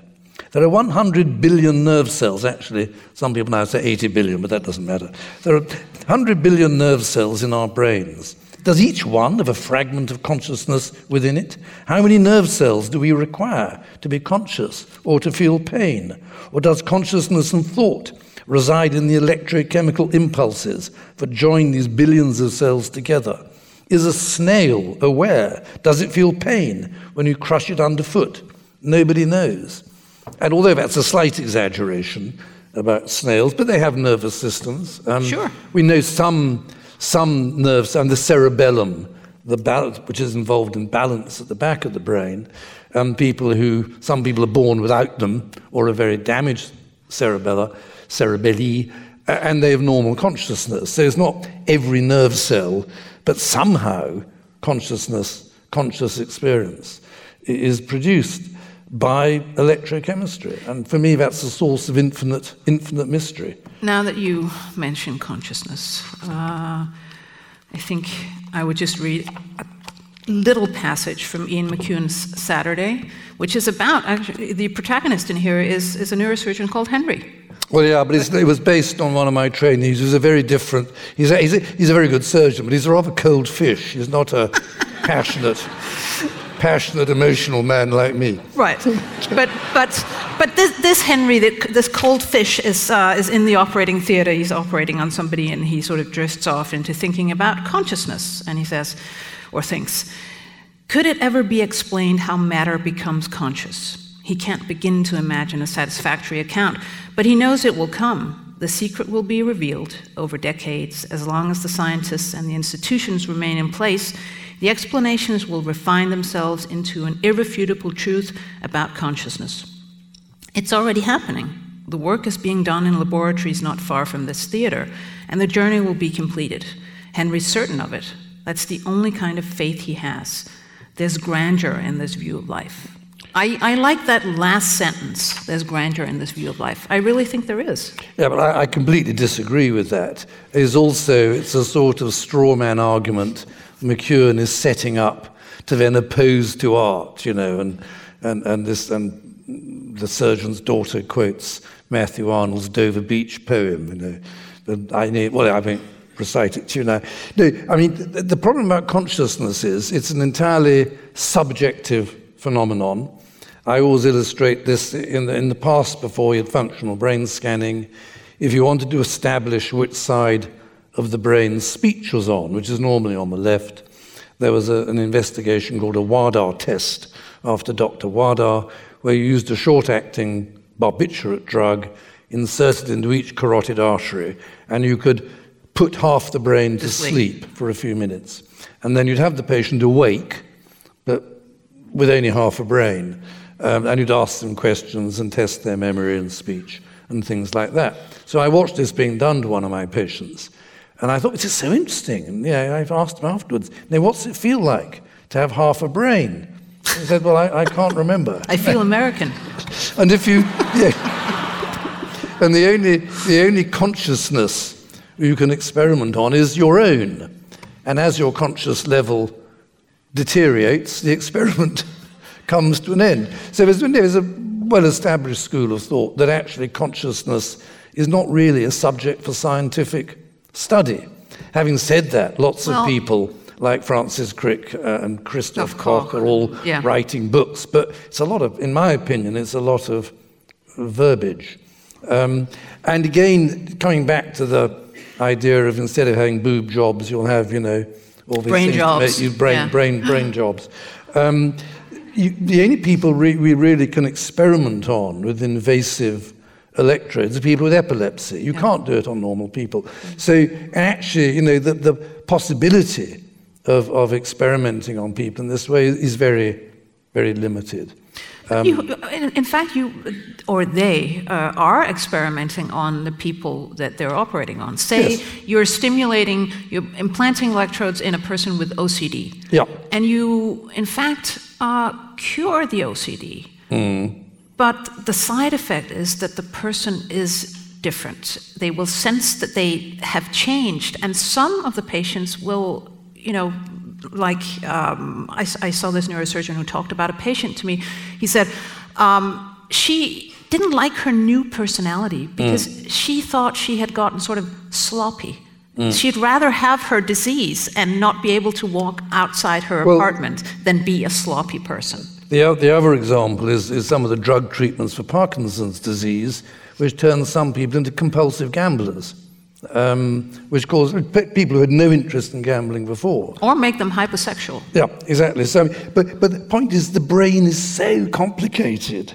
[SPEAKER 3] There are 100 billion nerve cells, actually, some people now say 80 billion, but that doesn't matter. There are 100 billion nerve cells in our brains. Does each one have a fragment of consciousness within it? How many nerve cells do we require to be conscious or to feel pain? Or does consciousness and thought reside in the electrochemical impulses that join these billions of cells together? Is a snail aware? Does it feel pain when you crush it underfoot? Nobody knows. And although that's a slight exaggeration about snails, but they have nervous systems. Um,
[SPEAKER 2] Sure.
[SPEAKER 3] We know some, some nerves, and the cerebellum, the balance, which is involved in balance at the back of the brain, and people who, some people are born without them or are very damaged cerebella, cerebelli, and they have normal consciousness. So it's not every nerve cell, but somehow consciousness, conscious experience is produced by electrochemistry. And for me, that's the source of infinite, infinite mystery.
[SPEAKER 2] Now that you mention consciousness, uh, I think I would just read a little passage from Ian McEwan's Saturday, which is about actually the protagonist in here is, is a neurosurgeon called Henry.
[SPEAKER 3] Well, yeah, but it was based on one of my trainees who's a very different, he's a, he's, a, he's a very good surgeon, but he's a rather cold fish. He's not a passionate, passionate, emotional man like me.
[SPEAKER 2] Right. but, but, but this, this Henry, this cold fish, is, uh, is in the operating theater. He's operating on somebody and he sort of drifts off into thinking about consciousness. And he says, or thinks, could it ever be explained how matter becomes conscious? He can't begin to imagine a satisfactory account, but he knows it will come. The secret will be revealed over decades. As long as the scientists and the institutions remain in place, the explanations will refine themselves into an irrefutable truth about consciousness. It's already happening. The work is being done in laboratories not far from this theater, and the journey will be completed. Henry's certain of it. That's the only kind of faith he has. There's grandeur in this view of life. I, I, like that last sentence. There's grandeur in this view of life. I really think there is.
[SPEAKER 3] Yeah, but I, I completely disagree with that. It's also it's a sort of straw man argument McEwan is setting up to then oppose to art, you know, and and and this and the surgeon's daughter quotes Matthew Arnold's Dover Beach poem, you know. But I need well, I mean recite it to you now. No, I mean the, the problem about consciousness is it's an entirely subjective phenomenon I always illustrate this in the, in the past before you had functional brain scanning. If you wanted to establish which side of the brain speech was on, which is normally on the left, there was a, an investigation called a WADA test after Dr. WADA, where you used a short acting barbiturate drug inserted into each carotid artery, and you could put half the brain to, to sleep. sleep for a few minutes. And then you'd have the patient awake, but with only half a brain. Um, and you'd ask them questions and test their memory and speech and things like that. So I watched this being done to one of my patients, and I thought, this is so interesting. And yeah, I've asked him afterwards, now what's it feel like to have half a brain? He said, well, I, I can't remember.
[SPEAKER 2] I feel American.
[SPEAKER 3] and if you, yeah, and the only, the only consciousness you can experiment on is your own. And as your conscious level deteriorates, the experiment comes to an end. So there's, there's a well established school of thought that actually consciousness is not really a subject for scientific study. Having said that, lots well, of people like Francis Crick uh, and Christoph Koch are all yeah. writing books, but it's a lot of, in my opinion, it's a lot of verbiage. Um, and again, coming back to the idea of instead of having boob jobs, you'll have, you know,
[SPEAKER 2] all these brain jobs.
[SPEAKER 3] You brain, yeah. brain, brain jobs. Um, you, the only people re- we really can experiment on with invasive electrodes are people with epilepsy. You yeah. can't do it on normal people. So actually, you know, the, the possibility of, of experimenting on people in this way is very, very limited.
[SPEAKER 2] Um, you, in, in, fact, you or they uh, are experimenting on the people that they're operating on. Say yes. you're stimulating, you're implanting electrodes in a person with OCD.
[SPEAKER 3] Yeah.
[SPEAKER 2] And you, in fact, uh, cure the OCD.
[SPEAKER 3] Mm.
[SPEAKER 2] But the side effect is that the person is different. They will sense that they have changed, and some of the patients will, you know, like um, I, I, saw this neurosurgeon who talked about a patient to me. He said um, she didn't like her new personality because mm. she thought she had gotten sort of sloppy. Mm. She'd rather have her disease and not be able to walk outside her well, apartment than be a sloppy person.
[SPEAKER 3] The, the other example is, is some of the drug treatments for Parkinson's disease, which turn some people into compulsive gamblers. Um, which cause people who had no interest in gambling before,
[SPEAKER 2] or make them hypersexual.
[SPEAKER 3] Yeah, exactly. So, but but the point is, the brain is so complicated.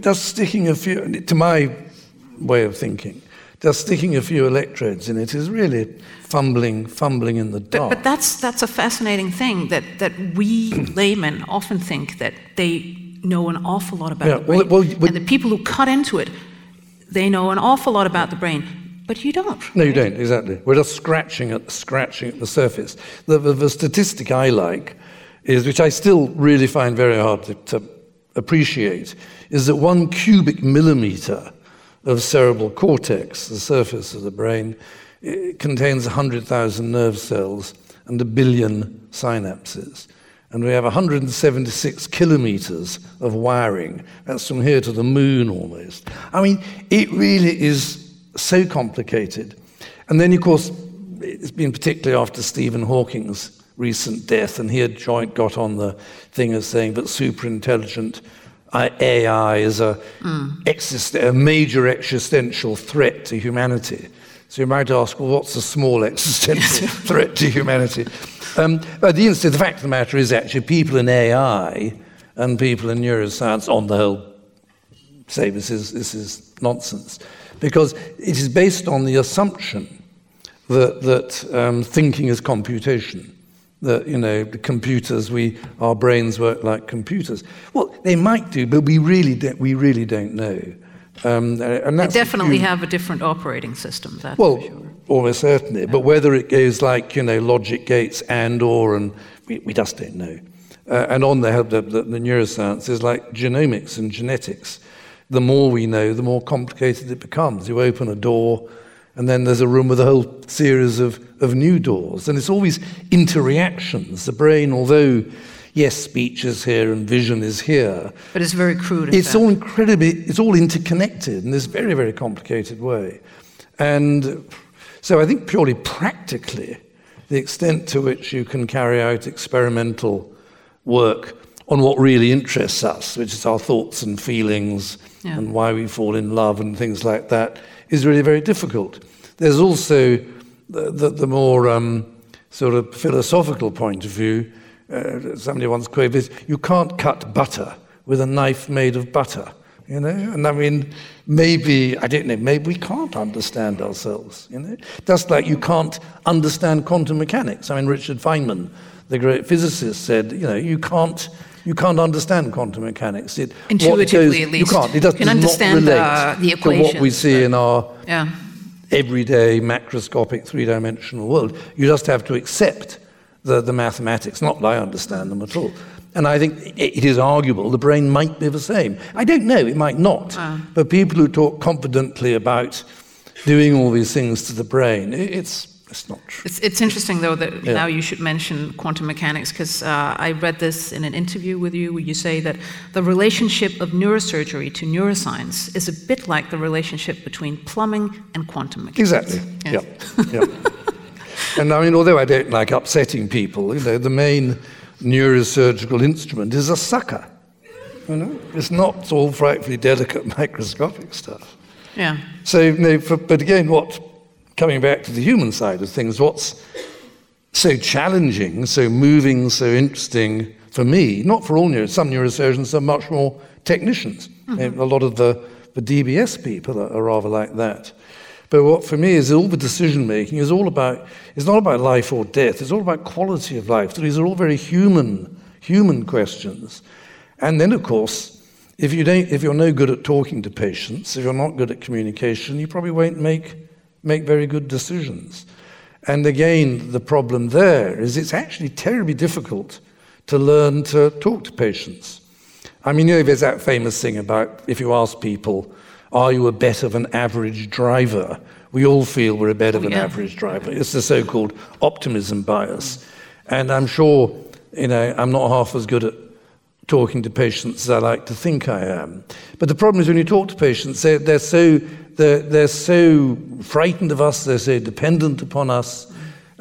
[SPEAKER 3] Just sticking a few, to my way of thinking, just sticking a few electrodes in it is really fumbling, fumbling in the dark.
[SPEAKER 2] But, but that's, that's a fascinating thing that, that we laymen often think that they know an awful lot about
[SPEAKER 3] Yeah,
[SPEAKER 2] the brain.
[SPEAKER 3] well, well, well-
[SPEAKER 2] and the people who cut into it, they know an awful lot about the brain, but you don't.
[SPEAKER 3] No, you don't, exactly. We're just scratching at, scratching at the surface. The, the, the statistic I like is, which I still really find very hard to, to appreciate, is that one cubic millimeter of cerebral cortex, the surface of the brain, it contains 100,000 nerve cells and a billion synapses. And we have 176 kilometers of wiring. That's from here to the moon almost. I mean, it really is so complicated. And then, of course, it's been particularly after Stephen Hawking's recent death, and he had joint got on the thing of saying that superintelligent AI is a, exist- a major existential threat to humanity. So you might ask, well, what's a small existential threat to humanity? Um, but the, the fact of the matter is actually people in AI and people in neuroscience, on the whole, say this is, this is nonsense. Because it is based on the assumption that, that um, thinking is computation. That, you know, computers, we, our brains work like computers. Well, they might do, but we really don't, we really don't know. Um, and
[SPEAKER 2] They definitely have a different operating system, that's
[SPEAKER 3] well,
[SPEAKER 2] for sure.
[SPEAKER 3] almost certainly. But whether it goes like, you know, logic gates and or, and we, we just don't know. Uh, and on the, the, the, the neuroscience is like genomics and genetics. The more we know, the more complicated it becomes. You open a door, and then there's a room with a whole series of, of new doors. And it's always interreactions. The brain, although, yes, speech is here and vision is here,
[SPEAKER 2] But it's very crude.
[SPEAKER 3] it's
[SPEAKER 2] fact.
[SPEAKER 3] all incredibly, it's all interconnected in this very, very complicated way. And so I think purely practically, the extent to which you can carry out experimental work on what really interests us, which is our thoughts and feelings
[SPEAKER 2] Yeah.
[SPEAKER 3] and why we fall in love and things like that, is really very difficult. There's also the, the, the more um, sort of philosophical point of view. Uh, somebody once quoted you can't cut butter with a knife made of butter. You know, and I mean, maybe I don't know. Maybe we can't understand ourselves. You know, just like you can't understand quantum mechanics. I mean, Richard Feynman, the great physicist, said, you know, you can't you can't understand quantum mechanics. It,
[SPEAKER 2] Intuitively, at least.
[SPEAKER 3] You can't. It does,
[SPEAKER 2] can
[SPEAKER 3] does
[SPEAKER 2] understand,
[SPEAKER 3] not relate
[SPEAKER 2] uh, the
[SPEAKER 3] to what we see in our
[SPEAKER 2] Yeah.
[SPEAKER 3] everyday macroscopic three-dimensional world. You just have to accept the, the mathematics. Not that I understand them at all. And I think it, it is arguable the brain might be the same. I don't know, it might not. But people who talk confidently about doing all these things to the brain, it, it's, it's not true.
[SPEAKER 2] It's, it's interesting, though, that
[SPEAKER 3] Yeah.
[SPEAKER 2] now you should mention quantum mechanics because uh, I read this in an interview with you where you say that the relationship of neurosurgery to neuroscience is a bit like the relationship between plumbing and quantum mechanics.
[SPEAKER 3] Exactly.
[SPEAKER 2] Yeah.
[SPEAKER 3] Yeah. yeah. and I mean, although I don't like upsetting people, you know, the main neurosurgical instrument is a sucker. You know, it's not all frightfully delicate microscopic stuff.
[SPEAKER 2] Yeah.
[SPEAKER 3] So, for, but again, what coming back to the human side of things, what's so challenging, so moving, so interesting for me, not for all neuro, some neurosurgeons are much more technicians. Mm-hmm. A lot of the, the DBS people are, are rather like that. But what for me is all the decision making is all about, it's not about life or death, it's all about quality of life. These are all very human, human questions. And then, of course, if, you don't, if you're no good at talking to patients, if you're not good at communication, you probably won't make, make very good decisions. And again, the problem there is it's actually terribly difficult to learn to talk to patients. I mean, you know, there's that famous thing about if you ask people, are you a better of an average driver? We all feel we're a better of
[SPEAKER 2] Oh,
[SPEAKER 3] an
[SPEAKER 2] yeah.
[SPEAKER 3] average driver. It's the so called optimism bias. And I'm sure, you know, I'm not half as good at talking to patients as I like to think I am. But the problem is when you talk to patients, they're, they're, so, they're, they're so frightened of us, they're so dependent upon us.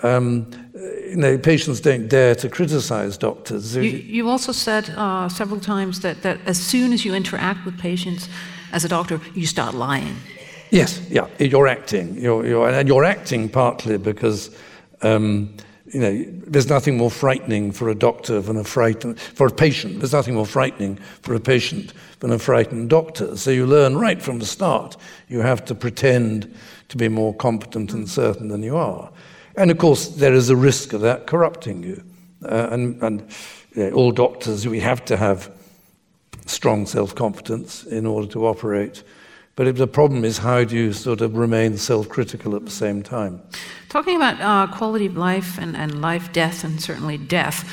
[SPEAKER 3] Um, you know, patients don't dare to criticize doctors.
[SPEAKER 2] You, you also said uh, several times that, that as soon as you interact with patients as a doctor, you start lying.
[SPEAKER 3] Yes, yeah, you're acting. You're, you're, and you're acting partly because, um, you know, there's nothing more frightening for a doctor than a frightened, for a patient, there's nothing more frightening for a patient than a frightened doctor. So you learn right from the start. You have to pretend to be more competent and certain than you are. And of course, there is a risk of that corrupting you. Uh, and and you know, all doctors, we have to have strong self confidence in order to operate. But the problem is how do you sort of remain self critical at the same time?
[SPEAKER 2] Talking about uh, quality of life and, and life, death, and certainly death,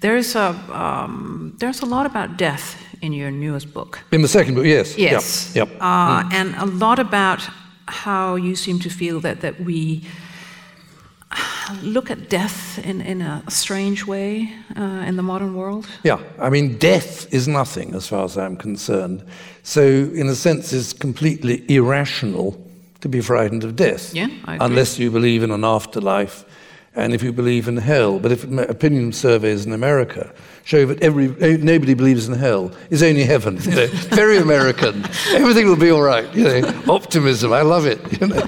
[SPEAKER 2] there's a, um, there's a lot about death in your newest book.
[SPEAKER 3] In the second book, yes.
[SPEAKER 2] Yes.
[SPEAKER 3] Yep. yep.
[SPEAKER 2] Uh, mm. And a lot about how you seem to feel that, that we look at death in, in a strange way uh, in the modern world?
[SPEAKER 3] Yeah, I mean, death is nothing as far as I'm concerned. So, in a sense, it's completely irrational to be frightened of death.
[SPEAKER 2] Yeah,
[SPEAKER 3] unless you believe in an afterlife and if you believe in hell. But if opinion surveys in America show that every, nobody believes in hell, it's only heaven. You know, very American. Everything will be all right. You know, optimism. I love it. You know.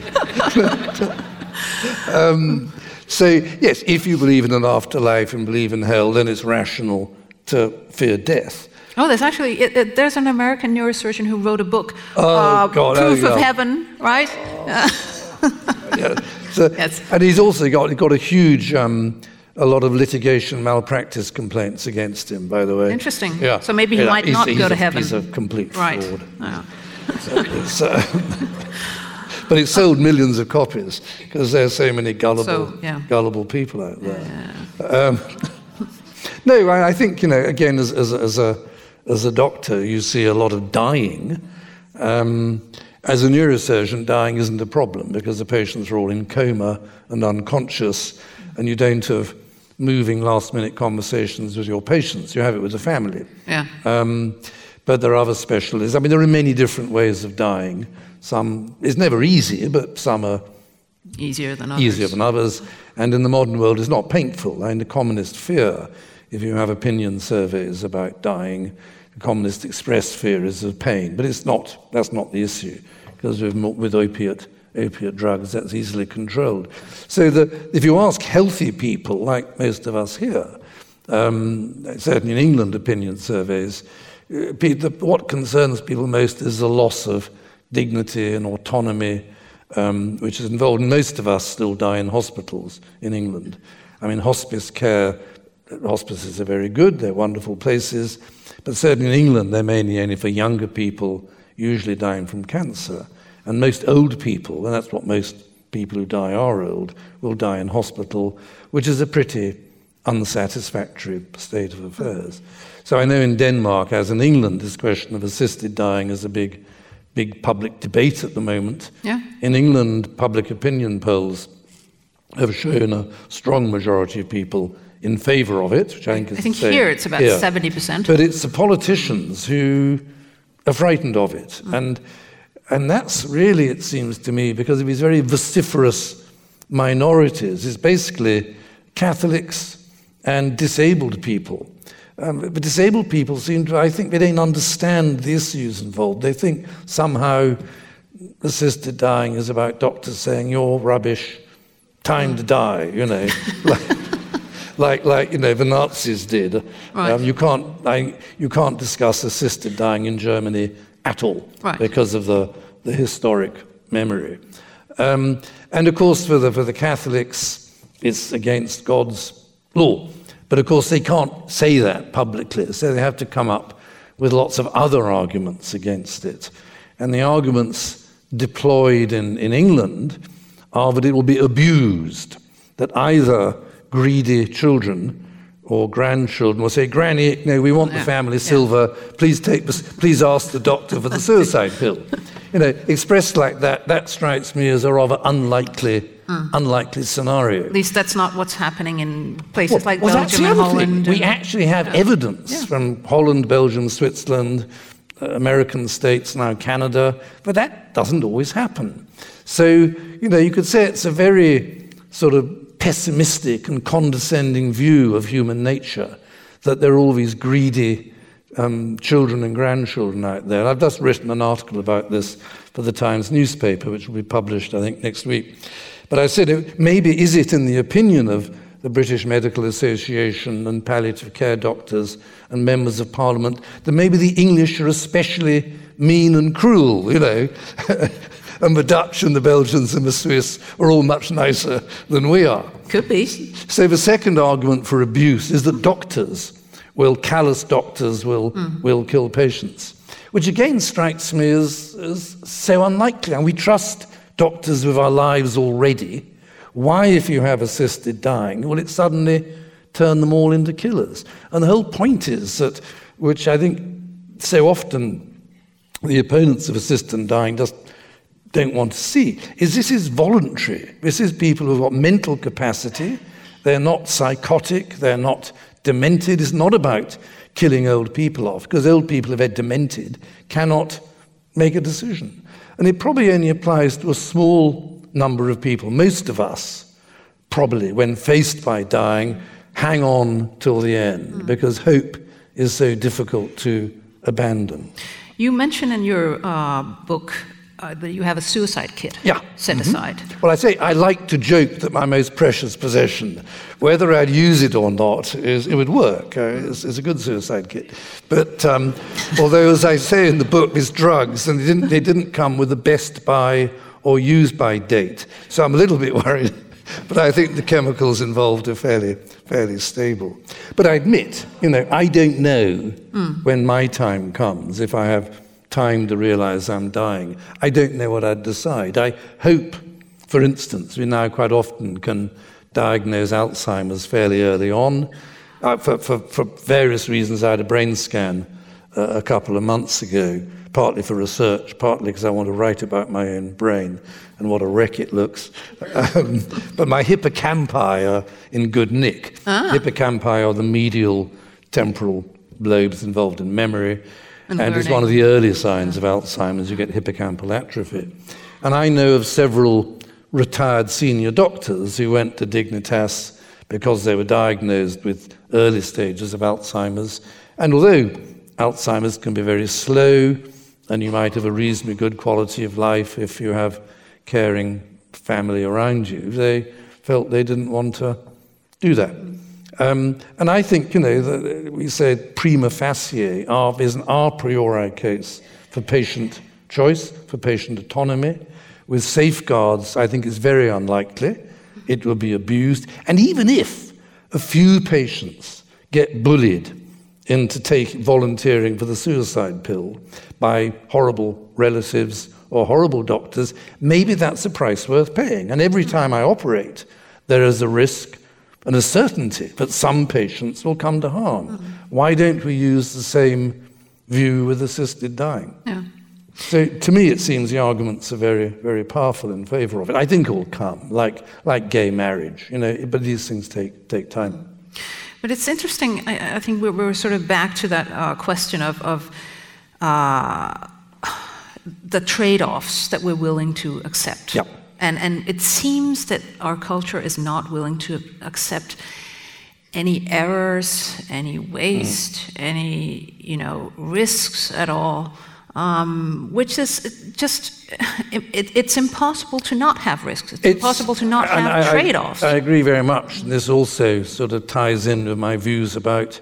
[SPEAKER 3] um, so, yes, if you believe in an afterlife and believe in hell, then it's rational to fear death.
[SPEAKER 2] Oh, there's actually it, it, there's an American neurosurgeon who wrote a book,
[SPEAKER 3] oh, uh, God,
[SPEAKER 2] Proof of Heaven, right?
[SPEAKER 3] Oh. yeah. So, yes. And he's also got got a huge. Um, a lot of litigation malpractice complaints against him, by the way.
[SPEAKER 2] Interesting.
[SPEAKER 3] Yeah.
[SPEAKER 2] So maybe he yeah, might not go
[SPEAKER 3] to
[SPEAKER 2] heaven.
[SPEAKER 3] He's a complete
[SPEAKER 2] right.
[SPEAKER 3] fraud.
[SPEAKER 2] Oh.
[SPEAKER 3] So but it sold millions of copies because there are so many gullible,
[SPEAKER 2] so, yeah.
[SPEAKER 3] gullible people out there. Yeah. Um, no, I, I, think you know. Again, as, as, as, a as a doctor, you see a lot of dying. Um, as a neurosurgeon, dying isn't a problem because the patients are all in coma and unconscious, and you don't have moving last minute conversations with your patients. You have it with the family.
[SPEAKER 2] Yeah. Um,
[SPEAKER 3] but there are other specialists. I mean, there are many different ways of dying. Some is never easy, but some are
[SPEAKER 2] easier than others.
[SPEAKER 3] Easier than others, and in the modern world, it's not painful. I mean, the commonest fear, if you have opinion surveys about dying, the commonest expressed fear is of pain. But it's not. That's not the issue, because with, with opiate opiate drugs, that's easily controlled. So the, if you ask healthy people, like most of us here, um, certainly in England, opinion surveys, uh, what concerns people most is the loss of dignity and autonomy, um, which is involved. Most of us still die in hospitals in England. I mean, hospice care, hospices are very good, they're wonderful places, but certainly in England, they're mainly only for younger people, usually dying from cancer. And most old people, and that's what most people who die are old, will die in hospital, which is a pretty unsatisfactory state of affairs. So I know in Denmark, as in England, this question of assisted dying is a big big public debate at the moment.
[SPEAKER 2] Yeah.
[SPEAKER 3] In England, public opinion polls have shown a strong majority of people in favour of it, which I think is
[SPEAKER 2] I think here it's about here. 70%.
[SPEAKER 3] But it's the politicians who are frightened of it. Mm. And, and that's really, it seems to me, because of these very vociferous minorities, is basically Catholics and disabled people um, but disabled people seem to, I think, they don't understand the issues involved. They think somehow assisted dying is about doctors saying, you're rubbish, time to die, you know. like, like, like, you know, the Nazis did.
[SPEAKER 2] Right. Um,
[SPEAKER 3] you, can't, I, you can't discuss assisted dying in Germany at all
[SPEAKER 2] right.
[SPEAKER 3] because of the, the historic memory. Um, and of course, for the, for the Catholics, it's against God's law. But of course, they can't say that publicly, so they have to come up with lots of other arguments against it. And the arguments deployed in, in England are that it will be abused, that either greedy children or grandchildren will say, Granny, no, we want the family silver. Please take, please ask the doctor for the suicide pill. You know, expressed like that, that strikes me as a rather unlikely mm. unlikely scenario.
[SPEAKER 2] At least that's not what's happening in places
[SPEAKER 3] well,
[SPEAKER 2] like
[SPEAKER 3] well,
[SPEAKER 2] Belgium and Holland.
[SPEAKER 3] We actually have yeah. evidence yeah. from Holland, Belgium, Switzerland, uh, American states, now Canada, but that doesn't always happen. So, you know, you could say it's a very sort of pessimistic and condescending view of human nature that there are all these greedy um, children and grandchildren out there. I've just written an article about this for the Times newspaper, which will be published, I think, next week. But I said, maybe is it in the opinion of the British Medical Association and palliative care doctors and members of parliament that maybe the English are especially mean and cruel, you know? and the Dutch and the Belgians and the Swiss are all much nicer than we are.
[SPEAKER 2] Could be.
[SPEAKER 3] So the second argument for abuse is that doctors will, callous doctors will, mm. will kill patients, which again strikes me as, as so unlikely. And we trust doctors with our lives already. Why, if you have assisted dying, will it suddenly turn them all into killers? And the whole point is that, which I think so often the opponents of assisted dying just don't want to see, is this is voluntary. This is people who've got mental capacity. They're not psychotic. They're not demented. is not about killing old people off, because old people, if they're demented, cannot make a decision. And it probably only applies to a small number of people. Most of us, probably, when faced by dying, hang on till the end mm. because hope is so difficult to abandon.
[SPEAKER 2] You mention in your uh, book uh, that you have a suicide kit
[SPEAKER 3] yeah.
[SPEAKER 2] set mm-hmm. aside.
[SPEAKER 3] Well, I say I like to joke that my most precious possession, whether I'd use it or not, is it would work. Uh, it's, it's, a good suicide kit. But um, although, as I say in the book, it's drugs, and they didn't, they didn't come with the best by or use by date. So I'm a little bit worried. but I think the chemicals involved are fairly, fairly stable. But I admit, you know, I don't know mm. when my time comes if I have time to realize I'm dying. I don't know what I'd decide. I hope, for instance, we now quite often can diagnose Alzheimer's fairly early on. Uh, for, for, for, various reasons, I had a brain scan uh, a couple of months ago, partly for research, partly because I want to write about my own brain and what a wreck it looks. Um, but my hippocampi are in good nick. Ah. Hippocampi are the medial temporal lobes involved in memory. And, and it's one of the early signs of Alzheimer's. You get hippocampal atrophy. And I know of several retired senior doctors who went to Dignitas because they were diagnosed with early stages of Alzheimer's. And although Alzheimer's can be very slow, and you might have a reasonably good quality of life if you have caring family around you, they felt they didn't want to do that. Um, and I think, you know, that we said prima facie is an a priori case for patient choice, for patient autonomy. With safeguards, I think it's very unlikely it will be abused. And even if a few patients get bullied into take, volunteering for the suicide pill by horrible relatives or horrible doctors, maybe that's a price worth paying. And every time I operate, there is a risk and a certainty that some patients will come to harm. Mm-hmm. Why don't we use the same view with assisted dying?
[SPEAKER 2] Yeah.
[SPEAKER 3] So to me, it seems the arguments are very, very powerful in favour of it. I think it will come, like, like gay marriage, you know, but these things take, take time.
[SPEAKER 2] But it's interesting, I, I think we're, we're, sort of back to that uh, question of, of uh, the trade offs that we're willing to accept.
[SPEAKER 3] Yep.
[SPEAKER 2] And, and it seems that our culture is not willing to accept any errors, any waste, mm. any you know risks at all, um, which is just it, it, it's impossible to not have risks. It's, it's impossible to not have trade-offs.
[SPEAKER 3] I, I agree very much. This also sort of ties in with my views about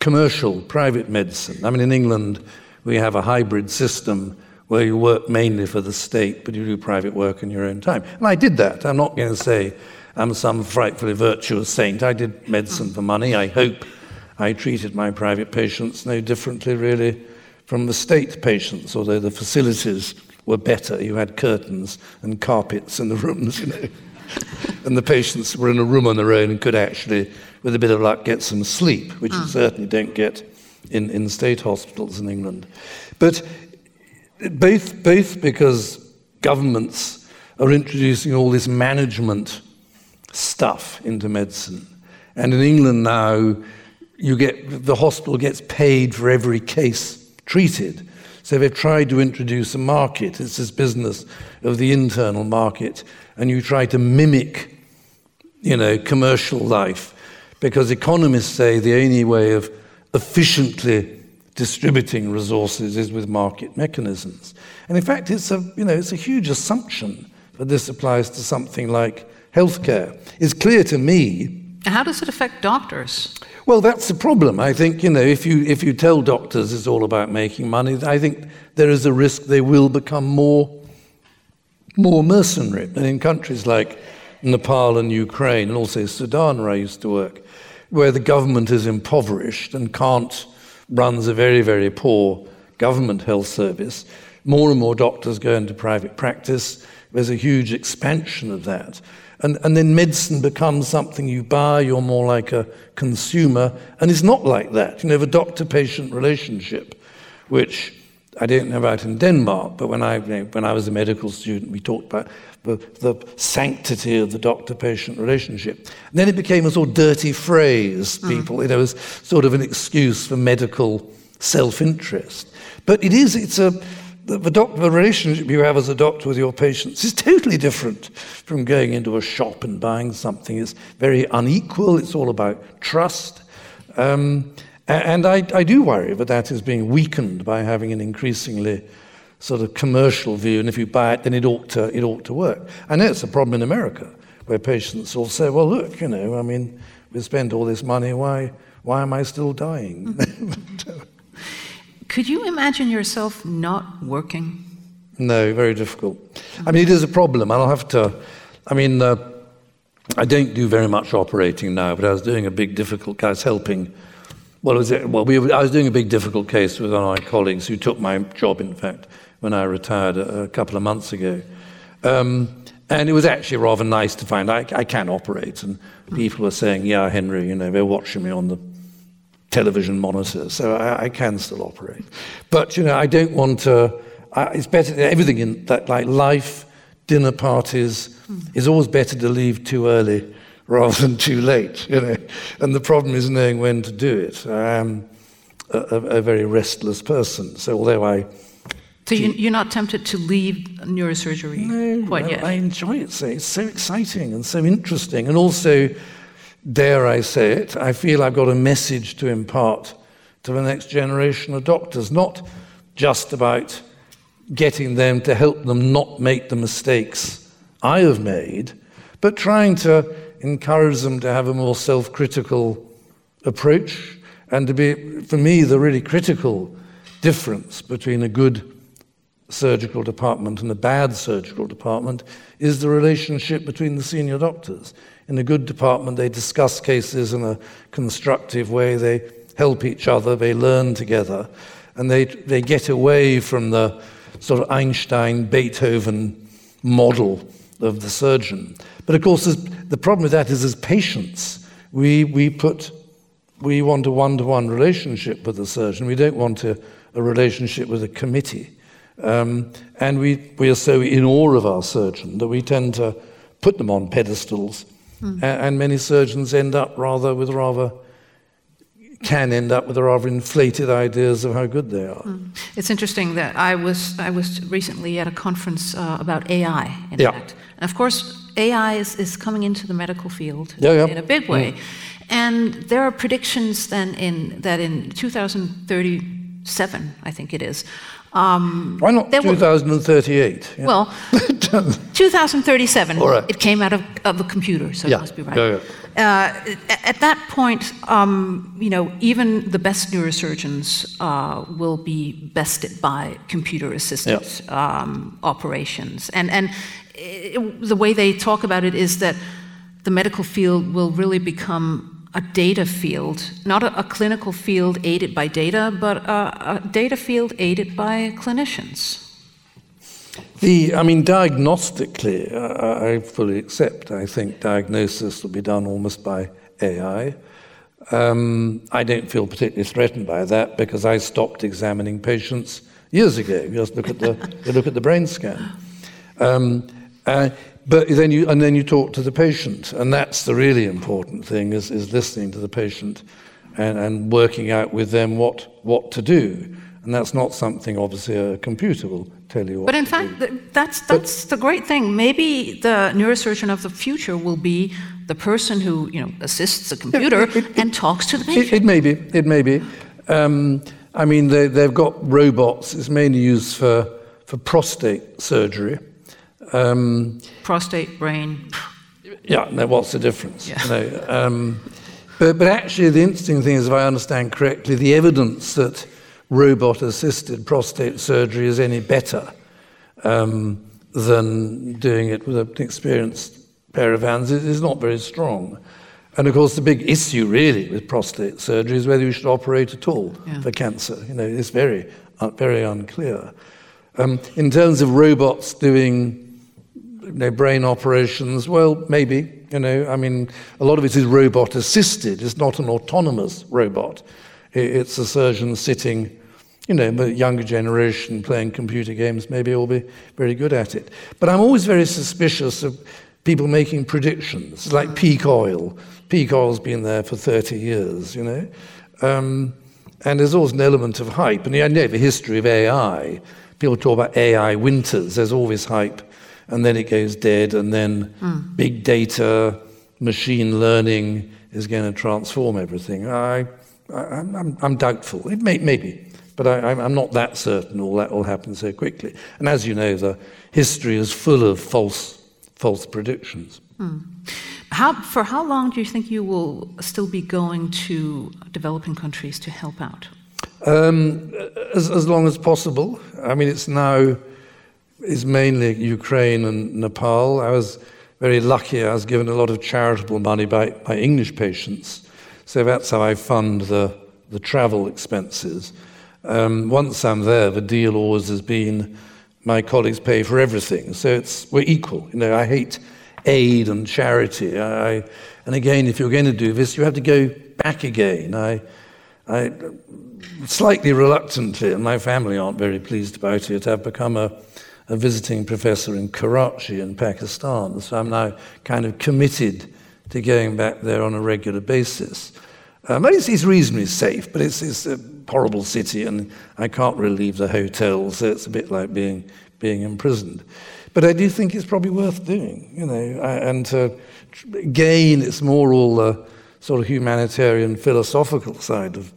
[SPEAKER 3] commercial private medicine. I mean, in England, we have a hybrid system where you work mainly for the state, but you do private work in your own time. And I did that. I'm not going to say I'm some frightfully virtuous saint. I did medicine for money. I hope I treated my private patients no differently, really, from the state patients, although the facilities were better. You had curtains and carpets in the rooms, you know. and the patients were in a room on their own and could actually, with a bit of luck, get some sleep, which you ah. certainly don't get in, in state hospitals in England. But both, both because governments are introducing all this management stuff into medicine. And in England now, you get, the hospital gets paid for every case treated. So they've tried to introduce a market. It's this business of the internal market. And you try to mimic, you know, commercial life. Because economists say the only way of efficiently distributing resources is with market mechanisms. And in fact, it's a, you know, it's a huge assumption that this applies to something like healthcare. It's clear to me.
[SPEAKER 2] How does it affect doctors?
[SPEAKER 3] Well, that's the problem. I think, you know, if you, if you tell doctors it's all about making money, I think there is a risk they will become more more mercenary. And in countries like Nepal and Ukraine, and also Sudan, where I used to work, where the government is impoverished and can't runs a very, very poor government health service, more and more doctors go into private practice. There's a huge expansion of that. And, and then medicine becomes something you buy, you're more like a consumer. And it's not like that. You know, the doctor patient relationship, which I don't know about in Denmark, but when I, you know, when I was a medical student, we talked about the, the sanctity of the doctor patient relationship. And then it became a sort of dirty phrase, mm. people, mm. you know, as sort of an excuse for medical self interest. But it is, it's a, the, the, doctor, the relationship you have as a doctor with your patients is totally different from going into a shop and buying something. It's very unequal, it's all about trust. Um, and I, I do worry that that is being weakened by having an increasingly sort of commercial view, and if you buy it, then it ought to, it ought to work. I know it's a problem in America, where patients will say, well, look, you know, I mean, we spent all this money, why, why am I still dying?
[SPEAKER 2] Could you imagine yourself not working?
[SPEAKER 3] No, very difficult. I mean, it is a problem. I'll have to, I mean, uh, I don't do very much operating now, but I was doing a big, difficult case, helping. Well, was it, well we, I was doing a big, difficult case with one of my colleagues who took my job, in fact, when I retired a, a couple of months ago. Um, and it was actually rather nice to find I, I can operate. And people were saying, yeah, Henry, you know, they're watching me on the television monitor, so I, I, can still operate. But you know, I don't want to. I, it's better everything in that, like life, dinner parties, mm. is always better to leave too early rather than too late. You know, and the problem is knowing when to do it. I am a, a, very restless person, so although I.
[SPEAKER 2] So you, are not tempted to leave neurosurgery
[SPEAKER 3] no,
[SPEAKER 2] quite yet?
[SPEAKER 3] I enjoy it. So it's so exciting and so interesting, and also dare I say it, I feel I've got a message to impart to the next generation of doctors, not just about getting them to help them not make the mistakes I have made, but trying to encourage them to have a more self critical approach and to be, for me, the really critical difference between a good surgical department and a bad surgical department is the relationship between the senior doctors. In a good department, they discuss cases in a constructive way, they help each other, they learn together, and they, they get away from the sort of Einstein Beethoven model of the surgeon. But of course, the problem with that is as patients, we, we put we want a one to one relationship with the surgeon. We don't want a, a relationship with a committee. Um, and we, we are so in awe of our surgeon that we tend to put them on pedestals Mm. And many surgeons end up rather with rather can end up with rather inflated ideas of how good they are. Mm.
[SPEAKER 2] It's interesting that I was I was recently at a conference uh, about AI. In
[SPEAKER 3] yeah.
[SPEAKER 2] fact, and of course, AI is, is coming into the medical field
[SPEAKER 3] yeah, yeah.
[SPEAKER 2] in a big way, mm. and there are predictions then in that in 2037, I think it is,
[SPEAKER 3] um, Why not 2038?
[SPEAKER 2] yeah. Well, 2037. Right. It came out of, of a computer, so it must be right. Uh, at that point, um, you know, even the best neurosurgeons uh, will be bested by computer-assisted um, operations, and and it, the way they talk about it is that the medical field will really become a data field, not a, a, clinical field aided by data, but a, a data field aided by clinicians.
[SPEAKER 3] The, I mean, diagnostically, uh, I fully accept. I think diagnosis will be done almost by AI. Um, I don't feel particularly threatened by that because I stopped examining patients years ago. You Just look at the, you look at the brain scan. Um, uh, but then you, and then you talk to the patient, and that's the really important thing is, is listening to the patient and, and working out with them what, what to do. And that's not something, obviously, a computer will tell you.
[SPEAKER 2] but in fact, do. that's, that's but, the great thing. Maybe the neurosurgeon of the future will be the person who you know, assists the computer it, it, and talks to the patient.
[SPEAKER 3] It, may be. It may be. Um, I mean, they, they've got robots. It's mainly used for, for prostate surgery.
[SPEAKER 2] Um, Prostate, brain.
[SPEAKER 3] Yeah, now what's the difference? Yeah. Know, um, but, but actually, the interesting thing is, if I understand correctly, the evidence that robot assisted prostate surgery is any better um, than doing it with an experienced pair of hands is, is not very strong. And of course, the big issue really with prostate surgery is whether you should operate at all yeah. for cancer. You know, it's very, uh, very unclear. Um, in terms of robots doing you know, brain operations, well, maybe. You know, I mean, a lot of it is robot assisted. It's not an autonomous robot. It's a surgeon sitting, you know, the younger generation playing computer games maybe will be very good at it. But I'm always very suspicious of people making predictions, like peak oil. Peak oil's been there for 30 years, you know. Um, and there's always an element of hype. And I know the history of AI. People talk about AI winters. There's always hype, and then it goes dead, and then mm. big data, machine learning is going to transform everything. I, I, am I'm doubtful. It may, maybe, but I, I'm not that certain all that will happen so quickly. And as you know, the history is full of false false predictions. Hmm.
[SPEAKER 2] How, for how long do you think you will still be going to developing countries to help out? Um,
[SPEAKER 3] as, as long as possible. I mean, it's now is mainly Ukraine and Nepal. I was very lucky. I was given a lot of charitable money by, by English patients. So that's how I fund the, the travel expenses. Um, once I'm there, the deal always has been my colleagues pay for everything. So it's, we're equal. You know, I hate aid and charity. I, and again, if you're going to do this, you have to go back again. I, I slightly reluctantly, and my family aren't very pleased about it, I've become a, a visiting professor in Karachi in Pakistan. So I'm now kind of committed to going back there on a regular basis. Um, it's, it's, reasonably safe, but it's, it's, a horrible city, and I can't really leave the hotel, so it's a bit like being, being imprisoned. But I do think it's probably worth doing, you know. And uh, again, it's more all the sort of humanitarian, philosophical side of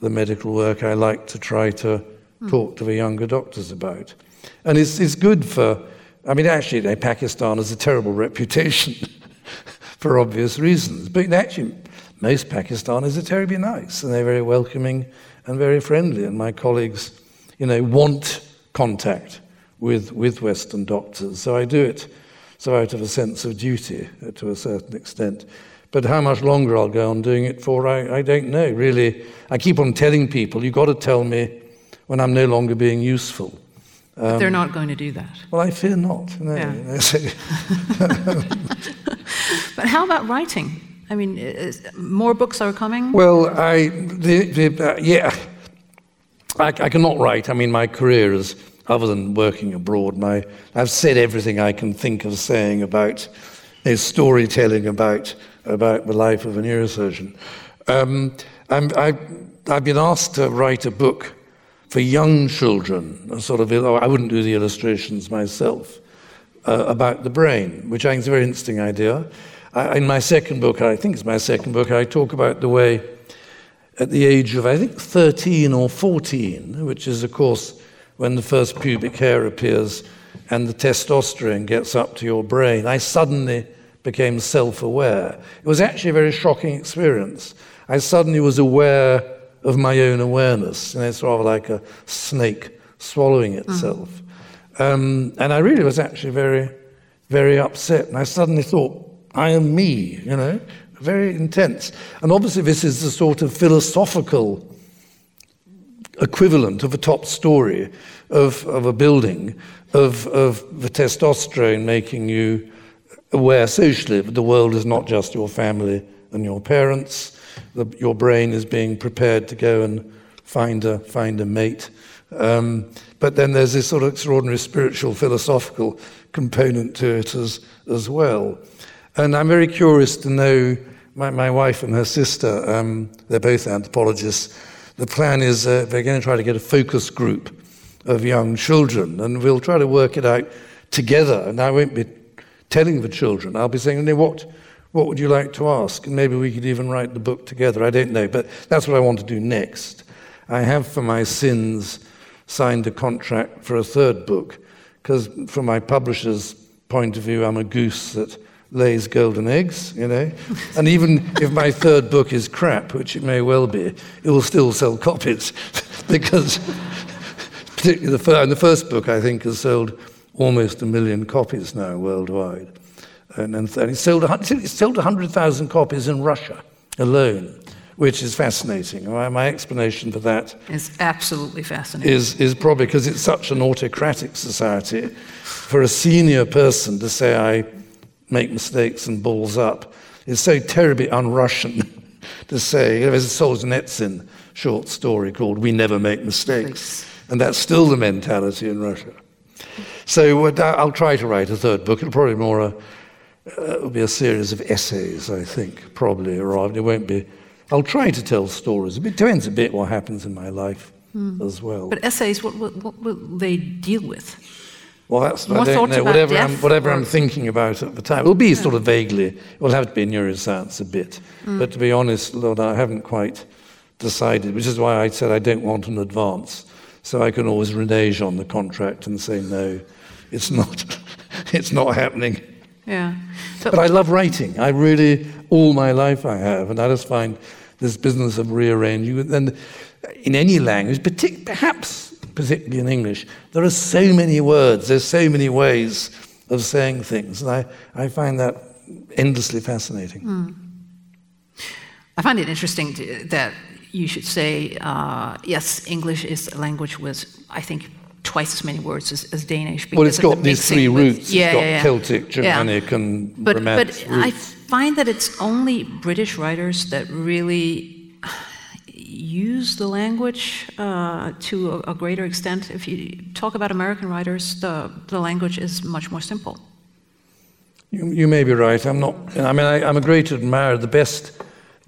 [SPEAKER 3] the medical work I like to try to mm. talk to the younger doctors about. And it's, it's good for, I mean, actually, you know, Pakistan has a terrible reputation for obvious reasons. But actually, most Pakistanis are terribly nice and they're very welcoming and very friendly. And my colleagues, you know, want contact with, with Western doctors. So I do it so out of a sense of duty uh, to a certain extent. But how much longer I'll go on doing it for, I, I don't know. Really, I keep on telling people, you've got to tell me when I'm no longer being useful.
[SPEAKER 2] Um, but they're um, not going to do that.
[SPEAKER 3] Well, I fear not. No. Yeah.
[SPEAKER 2] but how about writing? I mean, is, more books are coming?
[SPEAKER 3] Well, I, the, the, uh, yeah, I, I, cannot write. I mean, my career is, other than working abroad, my, I've said everything I can think of saying about you storytelling about, about the life of a neurosurgeon. Um, I'm, I, I've been asked to write a book for young children, a sort of, I wouldn't do the illustrations myself, uh, about the brain, which I think is a very interesting idea. I, in my second book, I think it's my second book, I talk about the way at the age of, I think, 13 or 14, which is, of course, when the first pubic hair appears and the testosterone gets up to your brain, I suddenly became self aware. It was actually a very shocking experience. I suddenly was aware of my own awareness, and it's rather like a snake swallowing itself. Mm. Um, and I really was actually very, very upset. And I suddenly thought, I am me, you know, very intense. And obviously, this is the sort of philosophical equivalent of a top story of, of a building, of, of the testosterone making you aware socially that the world is not just your family and your parents. Your brain is being prepared to go and find a, find a mate. Um, but then there's this sort of extraordinary spiritual, philosophical component to it as, as well. And I'm very curious to know my, my wife and her sister, um, they're both anthropologists. The plan is uh, they're going to try to get a focus group of young children, and we'll try to work it out together. And I won't be telling the children, I'll be saying, what, what would you like to ask? And maybe we could even write the book together. I don't know, but that's what I want to do next. I have, for my sins, signed a contract for a third book, because from my publisher's point of view, I'm a goose that lays golden eggs, you know. and even if my third book is crap, which it may well be, it will still sell copies because particularly the, fir- the first book, I think, has sold almost a million copies now worldwide. And, and, and it sold, it sold 100,000 copies in Russia alone, which is fascinating. My, my explanation for that
[SPEAKER 2] is absolutely fascinating.
[SPEAKER 3] is, is probably because it's such an autocratic society. For a senior person to say, I make mistakes and balls up, is so terribly un Russian to say. There's a Solzhenitsyn short story called We Never Make Mistakes. And that's still the mentality in Russia. So uh, I'll try to write a third book. It'll probably more a, uh, it'll be a series of essays, I think, probably, or it won't be. I'll try to tell stories. It depends a bit what happens in my life as well.
[SPEAKER 2] But essays, what, what, what will they deal with?
[SPEAKER 3] Well, that's
[SPEAKER 2] More
[SPEAKER 3] I don't know. Whatever, I'm, whatever I'm thinking about at the time, it'll be sort of vaguely. It will have to be neuroscience a bit.
[SPEAKER 2] Mm.
[SPEAKER 3] But to be honest, Lone, I haven't quite decided, which is why I said I don't want an advance, so I can always renege on the contract and say no, it's not, it's not happening.
[SPEAKER 2] Yeah. So,
[SPEAKER 3] But I love writing. I really, all my life I have, and I just find this business of rearranging. And in any language, partic- perhaps particularly in English, there are so many words, there's so many ways of saying things, and I, I find that endlessly fascinating.
[SPEAKER 2] I find it interesting to, that you should say, uh, yes, English is a language with, I think, twice as many words as, as Danish.
[SPEAKER 3] Well, it's got
[SPEAKER 2] the
[SPEAKER 3] these three
[SPEAKER 2] with-
[SPEAKER 3] roots.
[SPEAKER 2] Yeah,
[SPEAKER 3] it's got
[SPEAKER 2] yeah, yeah.
[SPEAKER 3] Celtic. Germanic, and
[SPEAKER 2] But,
[SPEAKER 3] Romantic
[SPEAKER 2] but I find that it's only British writers that really use the language uh, to a, a greater extent. If you talk about American writers, the, the language is much more simple.
[SPEAKER 3] You, you may be right. I'm not. I mean, I, I'm a great admirer. The best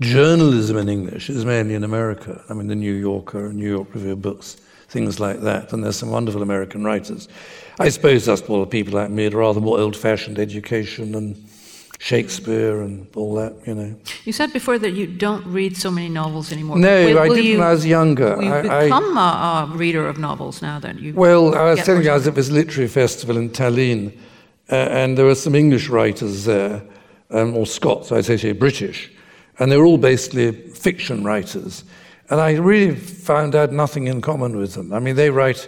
[SPEAKER 3] journalism in English is mainly in America. I mean, the New Yorker, New York Review of Books, things like that. And there's some wonderful American writers. I suppose that's well, people like me, had rather more old-fashioned education and Shakespeare and all that. You know.
[SPEAKER 2] You said before that you don't read so many novels anymore.
[SPEAKER 3] No,
[SPEAKER 2] Will-
[SPEAKER 3] I
[SPEAKER 2] will
[SPEAKER 3] did
[SPEAKER 2] you,
[SPEAKER 3] when I was younger.
[SPEAKER 2] Will you
[SPEAKER 3] I- I-
[SPEAKER 2] become a, a reader of novels now that you?
[SPEAKER 3] Well, I was telling you, I was at this literary festival in Tallinn, uh, and there were some English writers there, um, or Scots, I'd say British, and they were all basically fiction writers. And I really found out nothing in common with them. I mean, they write,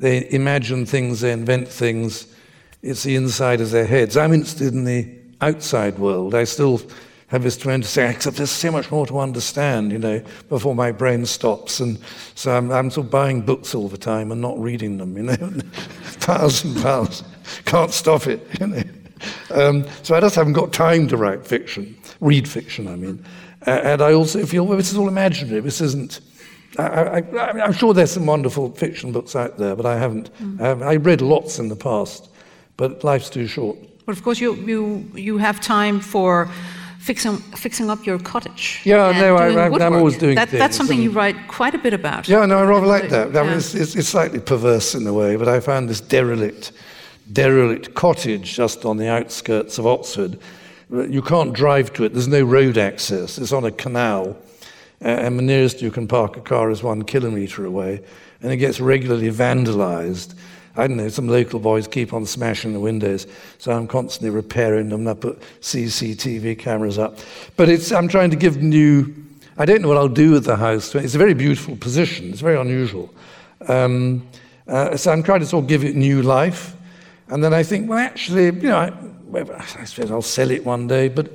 [SPEAKER 3] they imagine things, they invent things. It's the inside of their heads. I'm interested in the outside world. I still have this tremendous say, except there's so much more to understand, you know, before my brain stops. And so I'm, I'm sort of buying books all the time and not reading them, you know, piles and piles. Can't stop it, you know. Um, so I just haven't got time to write fiction, read fiction, I mean. Uh, and I also feel, well, this is all imaginary. This isn't. I, I'm sure there's some wonderful fiction books out there, but I haven't. I, haven't I read lots in the past, but life's too short.
[SPEAKER 2] But of course, you you you have time for fixing fixing up your cottage.
[SPEAKER 3] Yeah, no, I, I'm always doing
[SPEAKER 2] that.
[SPEAKER 3] things
[SPEAKER 2] That's something you write quite a bit about.
[SPEAKER 3] Yeah, no, I rather like that. I mean,
[SPEAKER 2] Yeah.
[SPEAKER 3] it's, it's, it's slightly perverse in a way, but I found this derelict, derelict cottage just on the outskirts of Oxford. You can't drive to it. There's no road access. It's on a canal, and the nearest you can park a car is one kilometre away, and it gets regularly vandalised. I don't know, some local boys keep on smashing the windows, so I'm constantly repairing them. I put CCTV cameras up. But it's, I'm trying to give new, I don't know what I'll do with the house. It's a very beautiful position, it's very unusual. Um, uh, so I'm trying to sort of give it new life. And then I think, well, actually, you know, I, I suppose I'll sell it one day, but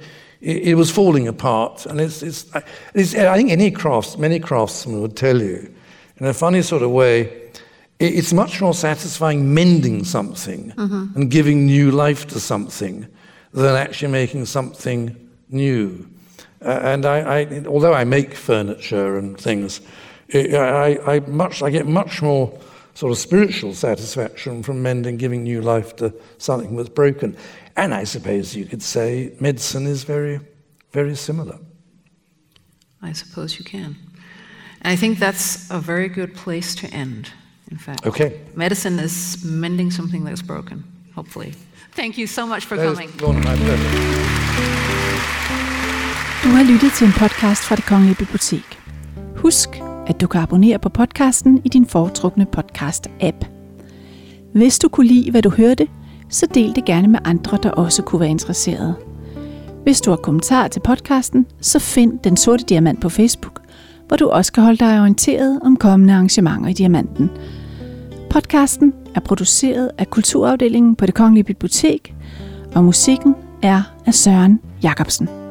[SPEAKER 3] it, it was falling apart. And it's, it's, I- it's, I think any crafts, many craftsmen would tell you, in a funny sort of way, it's much more satisfying mending something and giving new life to something than actually making something new. Uh, and I, I, although I make furniture and things, I, I, I, much, I get much more sort of spiritual satisfaction from mending, giving new life to something that's broken. And I suppose you could say medicine is very, very similar.
[SPEAKER 2] I suppose you can. And I think that's a very good place to end. In fact,
[SPEAKER 3] Okay.
[SPEAKER 2] medicine is mending something that's broken. Hopefully. Thank you so much for coming.
[SPEAKER 1] Du har lyttet til en podcast fra Det Kongelige Bibliotek. Husk, at du kan abonnere på podcasten i din foretrukne podcast-app. Hvis du kunne lide, hvad du hørte, så del det gerne med andre, der også kunne være interesserede. Hvis du har kommentarer til podcasten, så find Den Sorte Diamant på Facebook, hvor du også kan holde dig orienteret om kommende arrangementer i Diamanten. Podcasten
[SPEAKER 2] er produceret af Kulturafdelingen på det Kongelige Bibliotek, og musikken er af Søren Jacobsen.